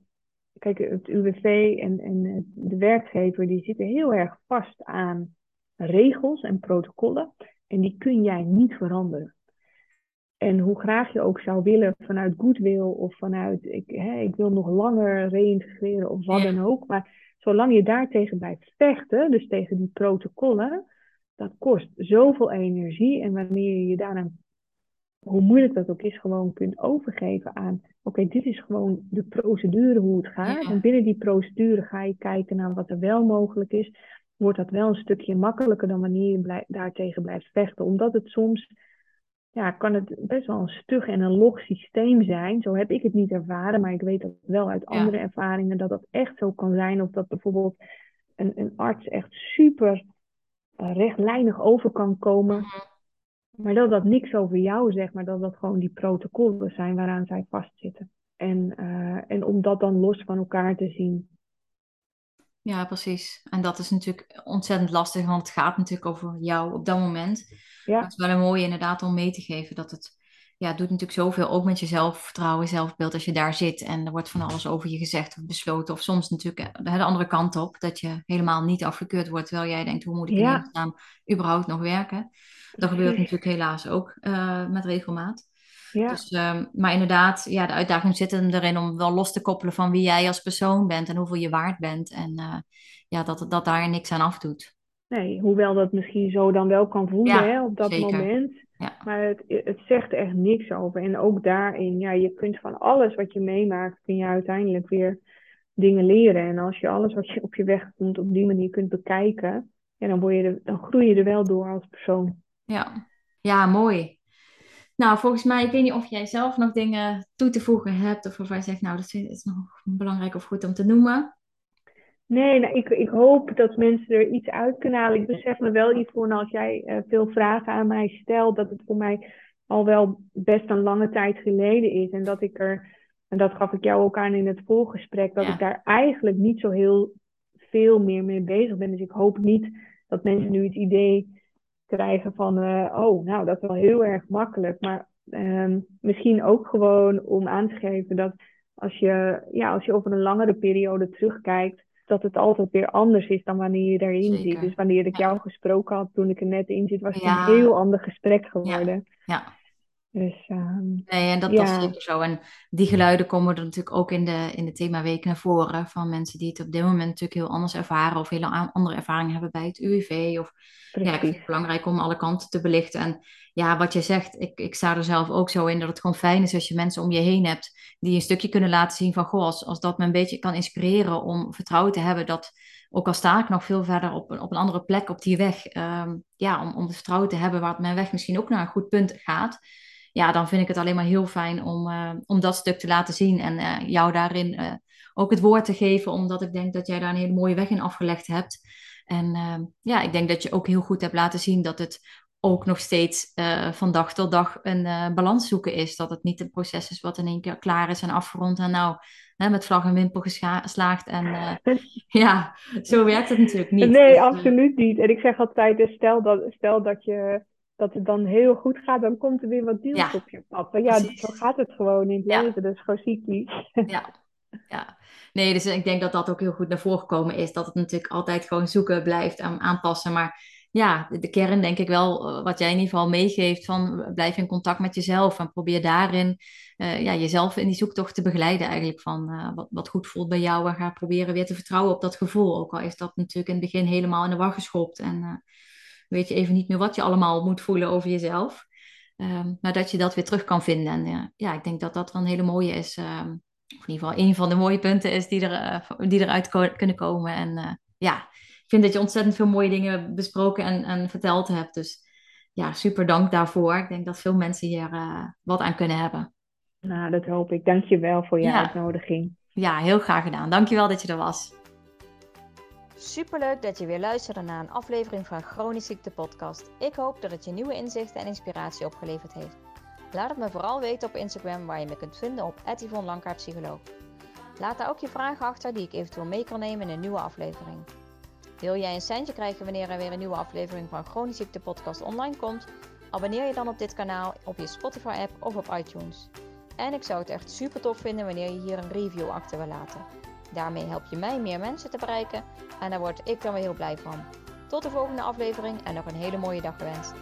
Kijk, het UWV en, en de werkgever die zitten heel erg vast aan regels en protocollen. En die kun jij niet veranderen. En hoe graag je ook zou willen vanuit goodwill of vanuit ik, hè, ik wil nog langer reïntegreren of wat dan ook. Maar zolang je daartegen blijft vechten, dus tegen die protocollen, dat kost zoveel energie. En wanneer je je daaraan hoe moeilijk dat ook is, gewoon kunt overgeven aan, oké, dit is gewoon de procedure hoe het gaat. En binnen die procedure ga je kijken naar wat er wel mogelijk is. Wordt dat wel een stukje makkelijker dan wanneer je blij, daartegen blijft vechten. Omdat het soms, ja, kan het best wel een stug en een log systeem zijn. Zo heb ik het niet ervaren, maar ik weet dat wel uit andere ervaringen dat dat echt zo kan zijn. Of dat bijvoorbeeld een, een arts echt super uh, rechtlijnig over kan komen. Mhm. Maar dat dat niks over jou zegt, maar dat dat gewoon die protocollen zijn waaraan zij vastzitten. En, uh, en om dat dan los van elkaar te zien. Ja, precies. En dat is natuurlijk ontzettend lastig, want het gaat natuurlijk over jou op dat moment. Ja. Het is wel een mooie inderdaad om mee te geven dat het ja, het doet natuurlijk zoveel, ook met je zelfvertrouwen, zelfbeeld, als je daar zit en er wordt van alles over je gezegd of besloten. Of soms natuurlijk de, de andere kant op, dat je helemaal niet afgekeurd wordt, terwijl jij denkt, hoe moet ik in ja. naam überhaupt nog werken? Dat gebeurt natuurlijk helaas ook uh, met regelmaat. Ja. Dus, um, maar inderdaad, ja, de uitdaging zit erin om wel los te koppelen van wie jij als persoon bent en hoeveel je waard bent. En uh, ja, dat, dat daar niks aan afdoet. Nee, hoewel dat misschien zo dan wel kan voelen hè, op dat moment. Ja. Maar het, het zegt echt niks over. En ook daarin, ja, je kunt van alles wat je meemaakt, kun je uiteindelijk weer dingen leren. En als je alles wat je op je weg komt op die manier kunt bekijken, ja, dan, word je er, dan groei je er wel door als persoon. Ja, ja mooi. Nou, volgens mij, ik weet niet of jij zelf nog dingen toe te voegen hebt, of of jij zegt, nou, dat is nog belangrijk of goed om te noemen. Nee, nou, ik, ik hoop dat mensen er iets uit kunnen halen. Ik besef me wel, Yvonne, als jij uh, veel vragen aan mij stelt, dat het voor mij al wel best een lange tijd geleden is. En dat ik er, en dat gaf ik jou ook aan in het voorgesprek, dat ik daar eigenlijk niet zo heel veel meer mee bezig ben. Dus ik hoop niet dat mensen nu het idee krijgen van, uh, oh, nou, dat is wel heel erg makkelijk. Maar um, misschien ook gewoon om aan te geven dat als je, ja, als je over een langere periode terugkijkt, dat het altijd weer anders is dan wanneer je erin zit. Dus wanneer ik jou gesproken had toen ik er net in zit, was het een heel ander gesprek geworden. Ja. Dus, um, nee, en dat, ja. is zeker zo. En die geluiden komen er natuurlijk ook in de, in de themaweek naar voren. Van mensen die het op dit moment natuurlijk heel anders ervaren. Of hele andere ervaringen hebben bij het UWV. Of ja, ik vind het belangrijk om alle kanten te belichten. En ja, wat je zegt, ik, ik sta er zelf ook zo in dat het gewoon fijn is als je mensen om je heen hebt. Die een stukje kunnen laten zien van, goh, als, als dat me een beetje kan inspireren om vertrouwen te hebben dat ook al sta ik nog veel verder op, op een andere plek op die weg, um, ja, om, om het vertrouwen te hebben waar mijn weg misschien ook naar een goed punt gaat ja, dan vind ik het alleen maar heel fijn om, uh, om dat stuk te laten zien en uh, jou daarin uh, ook het woord te geven, omdat ik denk dat jij daar een hele mooie weg in afgelegd hebt. En ja, ik denk dat je ook heel goed hebt laten zien dat het ook nog steeds van dag tot dag een balans zoeken is. Dat het niet een proces is wat in één keer klaar is en afgerond en nou hè, met vlag en wimpel geslaagd. En ja, zo werkt het natuurlijk niet. Nee, dus, absoluut niet. En ik zeg altijd, stel dat, stel dat je dat het dan heel goed gaat, dan komt er weer wat deals op je pad. Maar ja, zo gaat het gewoon in het leven, dus gewoon cyclisch. Ja, ja. Nee, dus ik denk dat dat ook heel goed naar voren gekomen is. Dat het natuurlijk altijd gewoon zoeken blijft en aanpassen. Maar ja, de, kern denk ik wel, eh, wat jij in ieder geval meegeeft, van blijf in contact met jezelf en probeer daarin uh, ja, jezelf in die zoektocht te begeleiden eigenlijk van uh, wat, wat goed voelt bij jou en ga proberen weer te vertrouwen op dat gevoel. Ook al is dat natuurlijk in het begin helemaal in de war geschopt en weet je even niet meer wat je allemaal moet voelen over jezelf. Um, maar dat je dat weer terug kan vinden. En uh, ja, ik denk dat dat wel een hele mooie is. Um, of in ieder geval een van de mooie punten is die, er, uh, die eruit ko kunnen komen. En uh, ja, ik vind dat je ontzettend veel mooie dingen besproken en, en verteld hebt. Dus ja, super dank daarvoor. Ik denk dat veel mensen hier wat aan kunnen hebben. Nou, dat hoop ik. Dank je wel voor je ja. uitnodiging. Ja, heel graag gedaan. Dank je wel dat je er was. Superleuk dat je weer luisterde naar een aflevering van Chronisch Ziekte Podcast. Ik hoop dat het je nieuwe inzichten en inspiratie opgeleverd heeft. Laat het me vooral weten op Instagram waar je me kunt vinden op Psycholoog. Laat daar ook je vragen achter die ik eventueel mee kan nemen in een nieuwe aflevering. Wil jij een centje krijgen wanneer er weer een nieuwe aflevering van Chronisch Ziekte Podcast online komt? Abonneer je dan op dit kanaal op je Spotify app of op iTunes. En ik zou het echt super tof vinden wanneer je hier een review achter wil laten. Daarmee help je mij meer mensen te bereiken en daar word ik dan weer heel blij van. Tot de volgende aflevering en nog een hele mooie dag gewenst.